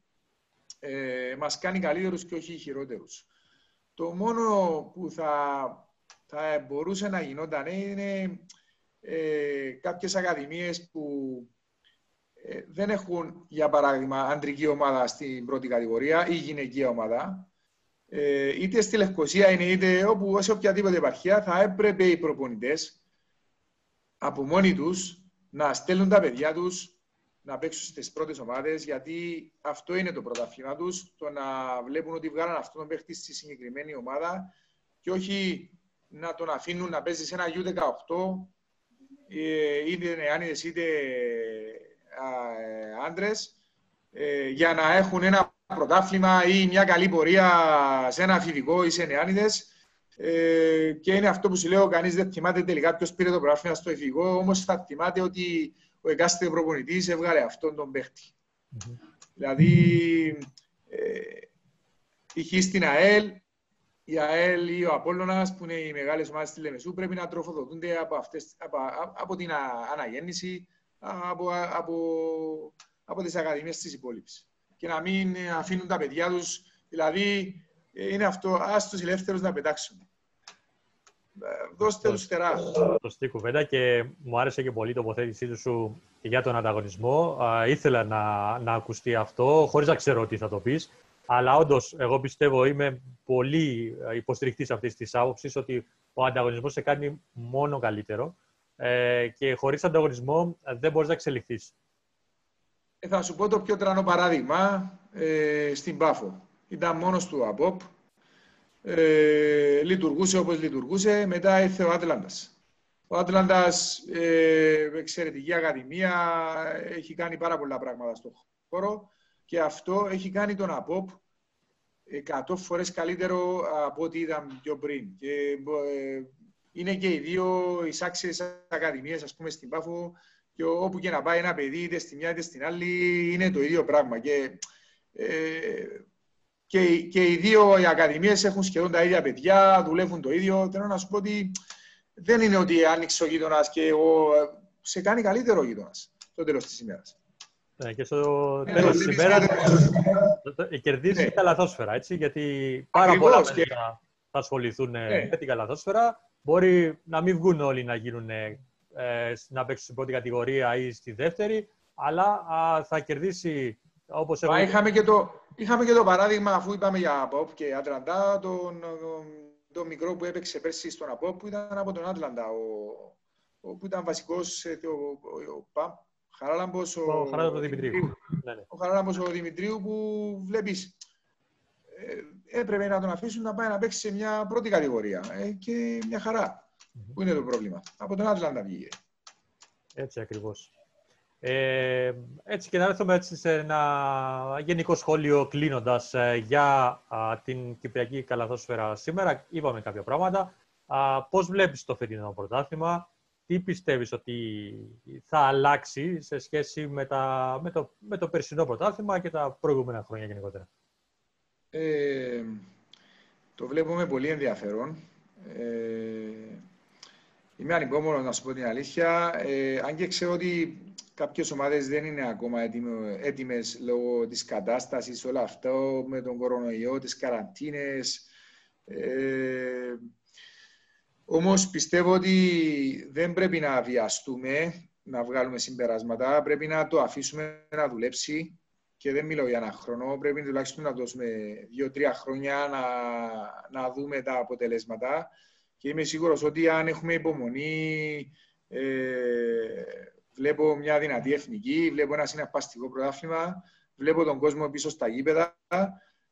ε, μας κάνει καλύτερους και όχι χειρότερους. Το μόνο που θα, θα μπορούσε να γινόταν είναι ε, κάποιες ακαδημίες που ε, δεν έχουν, για παράδειγμα, αντρική ομάδα στην πρώτη κατηγορία ή γυναικεία ομάδα, ε, είτε στη Λευκοσία είναι είτε όπου, σε οποιαδήποτε επαρχία, θα έπρεπε οι προπονητές από μόνοι τους να στέλνουν τα παιδιά τους να παίξουν στις πρώτες ομάδες, γιατί αυτό είναι το πρωταθλήμα τους, το να βλέπουν ότι βγάλαν αυτόν τον παίχτη στη συγκεκριμένη ομάδα και όχι να τον αφήνουν να παίζει σε ένα U18 ε, είτε νεάνιδες είτε ε, άντρες ε, για να έχουν ένα πρωτάθλημα ή μια καλή πορεία σε ένα αφηδικό ή σε νεάνιδες και είναι αυτό που σου λέω, κανείς δεν θυμάται τελικά ποιος πήρε το πρωτάθλημα στο εφηγό, όμως θα θυμάται ότι ο εκάστοτε προπονητής έβγαλε αυτόν τον παίχτη. Δηλαδή, ε, η στην ΑΕΛ η ΑΕΛ ή ο Απόλλωνας, που είναι οι μεγάλες ομάδες της Λεμεσού, πρέπει να τροφοδοτούνται από, αυτές, από, από την αναγέννηση, από, από, από τις ακαδημίες της υπόλοιπης. Και να μην αφήνουν τα παιδιά τους, δηλαδή είναι αυτό, ας τους ελεύθερους να πετάξουν. Δώστε τους τεράστιο. Σωστή κουβέντα και μου άρεσε και πολύ η τοποθέτησή σου για τον ανταγωνισμό. ήθελα να, να ακουστεί αυτό, χωρίς να ξέρω τι θα το πεις. Αλλά όντως, εγώ πιστεύω, είμαι πολύ ε, υποστηρικτής αυτής της άποψης ότι ο ανταγωνισμός σε κάνει μόνο καλύτερο ε, και χωρίς ανταγωνισμό ε, δεν μπορείς να εξελιχθείς. Ε, θα σου πω το πιο τρανό παράδειγμα ε, στην Πάφο. Ήταν μόνος του ΑΠΟΠ. Ε, λειτουργούσε όπως λειτουργούσε. Μετά ήρθε ο Άτλαντας. Ο Άτλαντας, ε, εξαιρετική ακαδημία, έχει κάνει πάρα πολλά πράγματα στον χώρο και αυτό έχει κάνει τον ΑΠΟΠ 100 φορές καλύτερο από ό,τι ήταν πιο πριν. Και, ε, είναι και οι δύο εισάξιες ακαδημίες, ας πούμε, στην Πάφο και όπου και να πάει ένα παιδί, είτε στη μια είτε στην άλλη, είναι το ίδιο πράγμα. Και, ε, και, και οι δύο οι ακαδημίες έχουν σχεδόν τα ίδια παιδιά, δουλεύουν το ίδιο. Θέλω να σου πω ότι δεν είναι ότι άνοιξε ο γείτονας και εγώ, σε κάνει καλύτερο ο γείτονας στο τέλος της ημέρας. Ναι, και στο τέλος της ημέρα κερδίζει ναι. η καλαθόσφαιρα, έτσι, γιατί πάρα πολλά παιδιά θα ασχοληθούν ναι. με την καλαθόσφαιρα. Μπορεί να μην βγουν όλοι να γίνουν ε, να παίξει στην πρώτη κατηγορία ή στη δεύτερη, αλλά α, θα κερδίσει όπως Μα έχω... είχαμε, και το, είχαμε και το παράδειγμα, αφού είπαμε για Απόπ και Ατλαντά, τον, τον, τον μικρό που έπαιξε πέρσι στον Απόπ, που ήταν από τον Άτλαντα, ο, ο, που ήταν βασικός, ε, ο, ο, ο, Παμ, Χαράλαμπος, ο, Ο Χαράλαμπος Δημητρίου. Ναι, ναι. ο Χαράλαμπος ο Δημητρίου που βλέπεις ε, έπρεπε να τον αφήσουν να πάει να παίξει σε μια πρώτη κατηγορία ε, και μια χαρά. Πού είναι το πρόβλημα. Από τον Άτλαντα βγήκε. Έτσι ακριβώς. Ε, έτσι και να έρθουμε έτσι σε ένα γενικό σχόλιο κλείνοντας ε, για α, την Κυπριακή Καλαθόσφαιρα σήμερα. Είπαμε κάποια πράγματα. Α, πώς βλέπεις το φετινό πρωτάθλημα, τι πιστεύεις ότι θα αλλάξει σε σχέση με, τα, με, το, με το περσινό πρωτάθλημα και τα προηγούμενα χρόνια γενικότερα; Ε, το βλέπουμε πολύ ενδιαφέρον. Ε, είμαι ανυπόμονος να σου πω την αλήθεια. Ε, αν και ξέρω ότι κάποιες ομάδες δεν είναι ακόμα έτοιμο- έτοιμες λόγω της κατάστασης, όλο αυτό με τον κορονοϊό, τις καραντίνες. Ε, όμως πιστεύω ότι δεν πρέπει να βιαστούμε να βγάλουμε συμπεράσματα. Πρέπει να το αφήσουμε να δουλέψει και δεν μιλάω για ένα χρόνο. Πρέπει τουλάχιστον να δώσουμε δύο-τρία χρόνια να, να δούμε τα αποτελέσματα. Και είμαι σίγουρος ότι αν έχουμε υπομονή, ε, βλέπω μια δυνατή εθνική, βλέπω ένα συναρπαστικό πρωτάθλημα, βλέπω τον κόσμο πίσω στα γήπεδα,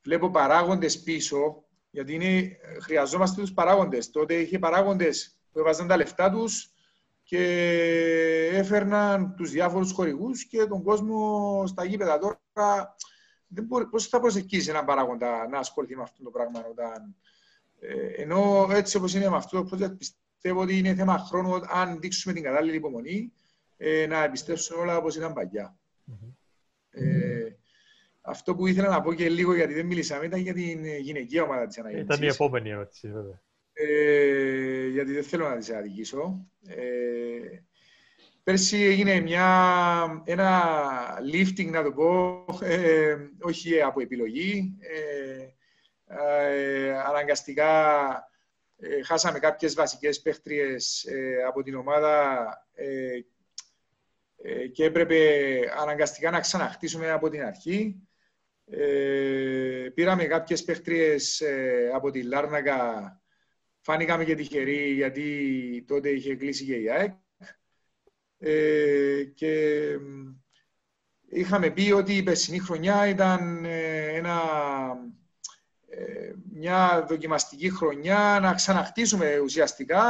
βλέπω παράγοντες πίσω, γιατί είναι, χρειαζόμαστε τους παράγοντες. Τότε είχε παράγοντες που έβαζαν τα λεφτά τους και έφερναν τους διάφορους χορηγούς και τον κόσμο στα γήπεδα. Τώρα δεν μπορεί, πώς θα προσεκίσει έναν παράγοντα να ασχοληθεί με αυτό το πράγμα όταν... Ε, ενώ έτσι όπως είναι με αυτό το project πιστεύω ότι είναι θέμα χρόνου αν δείξουμε την κατάλληλη υπομονή ε, να επιστρέψουν όλα όπως ήταν παλιά. Ε, αυτό που ήθελα να πω και λίγο γιατί δεν μιλήσαμε ήταν για την ε, γυναικεία ομάδα της αναγέννησης. Ήταν η επόμενη ερώτηση, βέβαια. Ε, γιατί δεν θέλω να τις αδικήσω. Ε, πέρσι έγινε μια, ένα lifting, να το πω, ε, όχι από επιλογή. Ε, ε, αναγκαστικά ε, χάσαμε κάποιες βασικές παίχτριες ε, από την ομάδα ε, ε, και έπρεπε αναγκαστικά να ξαναχτίσουμε από την αρχή. Ε, πήραμε κάποιες παίχτριες ε, από τη Λάρνακα Φάνηκαμε και τυχεροί γιατί τότε είχε κλείσει και η ΑΕΚ. Ε, και μ, είχαμε πει ότι η περσινή χρονιά ήταν ε, ένα, ε, μια δοκιμαστική χρονιά να ξαναχτίσουμε ουσιαστικά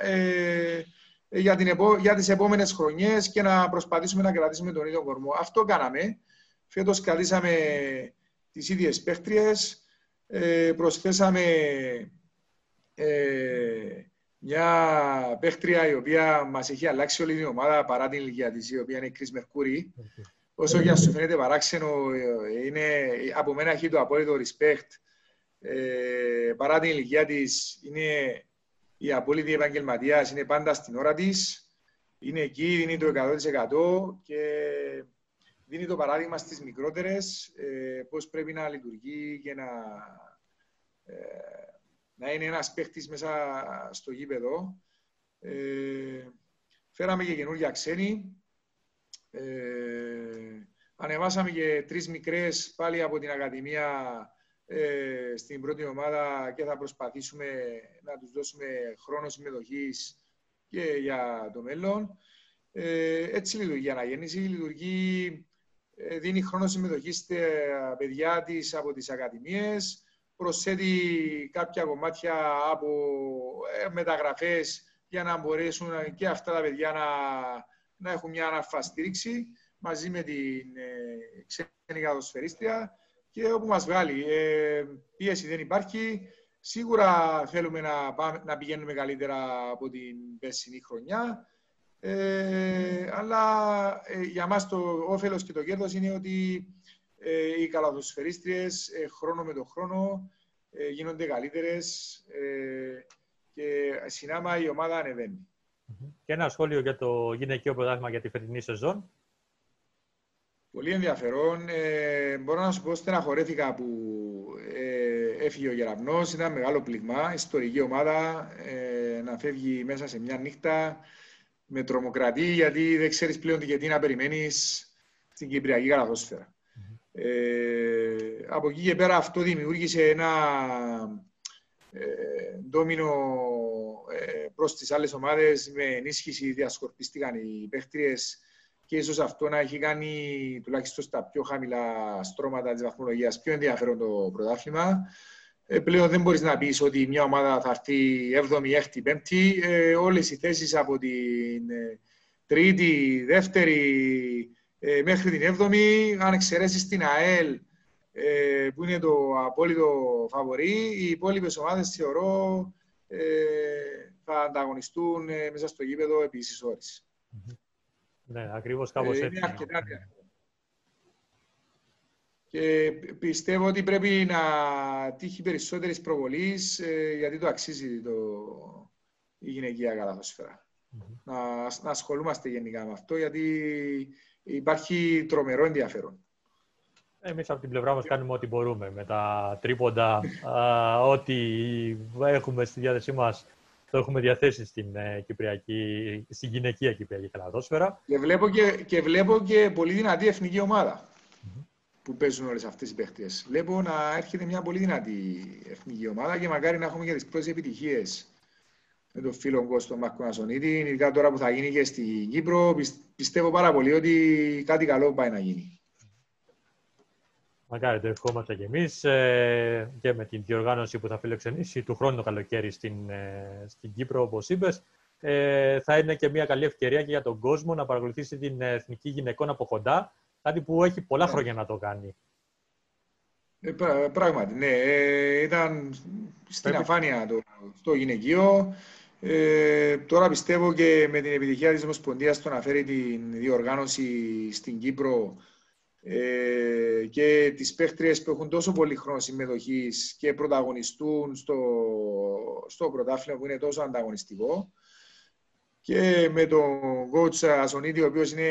ε, για, την επό, για τις επόμενες χρονιές και να προσπαθήσουμε να κρατήσουμε τον ίδιο κορμό. Αυτό κάναμε. Φέτος κρατήσαμε τις ίδιες παίχτριες. Ε, προσθέσαμε ε, μια παίχτρια η οποία μας έχει αλλάξει όλη την ομάδα παρά την ηλικία της, η οποία είναι η Chris Μερκούρη. Όσο και αν σου φαίνεται παράξενο, ε, είναι, από μένα έχει το απόλυτο respect. Ε, παρά την ηλικία της, είναι η απόλυτη επαγγελματίας, είναι πάντα στην ώρα της. Είναι εκεί, δίνει το 100% και δίνει το παράδειγμα στις μικρότερες ε, πώς πρέπει να λειτουργεί και να, ε, να είναι ένας παίχτης μέσα στο γήπεδο. Ε, φέραμε και καινούργια ξένη. Ε, ανεβάσαμε και τρεις μικρές πάλι από την Ακαδημία ε, στην πρώτη ομάδα και θα προσπαθήσουμε να τους δώσουμε χρόνο συμμετοχής και για το μέλλον. Ε, έτσι λειτουργεί η αναγέννηση. Λειτουργεί, ε, δίνει χρόνο συμμετοχής στα παιδιά της από τις ακαδημίες προσθέτει κάποια κομμάτια από ε, μεταγραφές για να μπορέσουν και αυτά τα παιδιά να, να έχουν μια αναφαστήριξη μαζί με την ε, ξένη κατοσφαιρίστρια και όπου μας βγάλει. Ε, πίεση δεν υπάρχει. Σίγουρα θέλουμε να, πάμε, να πηγαίνουμε καλύτερα από την περσινή χρονιά. Ε, αλλά ε, για μας το όφελος και το κέρδος είναι ότι ε, οι καλαδοσφαιρίστριες ε, χρόνο με το χρόνο ε, γίνονται καλύτερες ε, και συνάμα η ομάδα ανεβαίνει. Και ένα σχόλιο για το γυναικείο πρωτάθλημα για τη φετινή σεζόν. Πολύ ενδιαφέρον. Ε, μπορώ να σου πω στεναχωρέθηκα που ε, έφυγε ο Γεραπνός. Ήταν μεγάλο πληγμά. Ιστορική ομάδα. Ε, να φεύγει μέσα σε μια νύχτα. Με τρομοκρατεί γιατί δεν ξέρεις πλέον τι- γιατί να περιμένεις στην Κυπριακή καλαθόσφαιρα. Ε, από εκεί και πέρα αυτό δημιούργησε ένα ε, ντόμινο ε, προς τις άλλες ομάδες με ενίσχυση διασκορπίστηκαν οι παίχτριες και ίσως αυτό να έχει κάνει τουλάχιστον στα πιο χαμηλά στρώματα της βαθμολογίας πιο ενδιαφέρον το πρωτάθλημα. Ε, πλέον δεν μπορείς να πεις ότι μια ομάδα θα έρθει 7η, 6η, 5η. Ε, όλες οι θέσεις από την ε, τρίτη, δεύτερη ε, μέχρι την 7η, αν εξαιρέσεις την ΑΕΛ ε, που είναι το απόλυτο φαβορή, οι υπόλοιπες ομάδες θεωρώ ε, θα ανταγωνιστούν ε, μέσα στο γήπεδο επί ίσης ώρες. Ναι, ακριβώς κάπως Ε, έτσι. είναι αρκετά ενδιαφέρον. Και πιστεύω ότι πρέπει να τύχει περισσότερης προβολής ε, γιατί το αξίζει το, η γυναικεία καλαθόσφαιρα. Να, να ασχολούμαστε γενικά με αυτό γιατί υπάρχει τρομερό ενδιαφέρον. Εμείς από την πλευρά μας κάνουμε ό,τι μπορούμε με τα τρίποντα, α, ό,τι έχουμε στη διάθεσή μας το έχουμε διαθέσει στην, ε, Κυπριακή, στην γυναικεία Κυπριακή καλαδόσφαιρα. Και βλέπω και, και βλέπω και πολύ δυνατή εθνική ομάδα που παίζουν όλες αυτές οι παίχτες. Βλέπω να έρχεται μια πολύ δυνατή εθνική ομάδα και μακάρι να έχουμε και τις πρώτες επιτυχίες με τον φίλο Κώστο Μάρκο Νασονίτη. Ειδικά τώρα που θα γίνει και στην Κύπρο, πισ- πιστεύω πάρα πολύ ότι κάτι καλό πάει να γίνει. Μακάρι το ευχόμαστε και εμείς ε, και με την διοργάνωση που θα φιλοξενήσει του χρόνου το καλοκαίρι στην, ε, στην Κύπρο, όπως είπες. Ε, θα είναι και μια καλή ευκαιρία και για τον κόσμο να παρακολουθήσει την εθνική γυναικών από κοντά, κάτι που έχει πολλά Ναι. χρόνια να το κάνει. Ε, πρά- πράγματι, ναι. Ε, ήταν στην Πρέπει- αφάνεια το, το γυναικείο. Ε, τώρα πιστεύω και με την επιτυχία της Ομοσπονδίας το να φέρει την διοργάνωση στην Κύπρο ε, και τις παίχτριες που έχουν τόσο πολύ χρόνο συμμετοχής και πρωταγωνιστούν στο, στο πρωτάθλημα που είναι τόσο ανταγωνιστικό και με τον coach Ασονίτη, ο οποίος είναι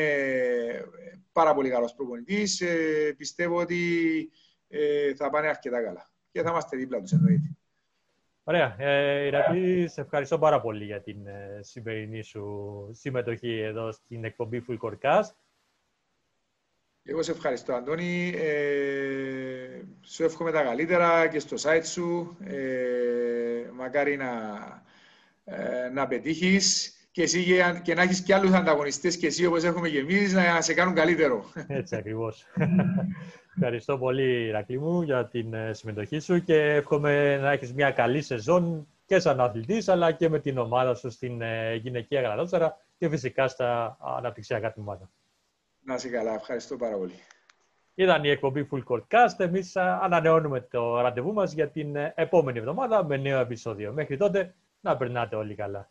πάρα πολύ καλός προπονητής, ε, πιστεύω ότι ε, θα πάνε αρκετά καλά. Και θα είμαστε δίπλα τους εννοείται. Ωραία. Ε, Ηρακλή, σε ευχαριστώ πάρα πολύ για την ε, σημερινή σου συμμετοχή εδώ στην εκπομπή Full Court Cast. Εγώ σε ευχαριστώ, Αντώνη. Ε, σου εύχομαι τα καλύτερα και στο site σου. Ε, μακάρι να, ε, να πετύχεις και εσύ και, και να έχεις και άλλους ανταγωνιστές και εσύ όπως έχουμε και εμείς να σε κάνουν καλύτερο. Έτσι ακριβώς. Ευχαριστώ πολύ, Ηρακλή μου, για την ε, συμμετοχή σου και εύχομαι να έχεις μια καλή σεζόν και σαν αθλητής, αλλά και με την ομάδα σου στην ε, γυναικεία γαλατότσαρα και φυσικά στα αναπτυξιακά τμήματα. Να είσαι καλά. Ευχαριστώ πάρα πολύ. Ήταν η εκπομπή Full Court Cast. Εμείς α, ανανεώνουμε το ραντεβού μας για την ε, επόμενη εβδομάδα με νέο επεισόδιο. Μέχρι τότε, να περνάτε όλοι καλά.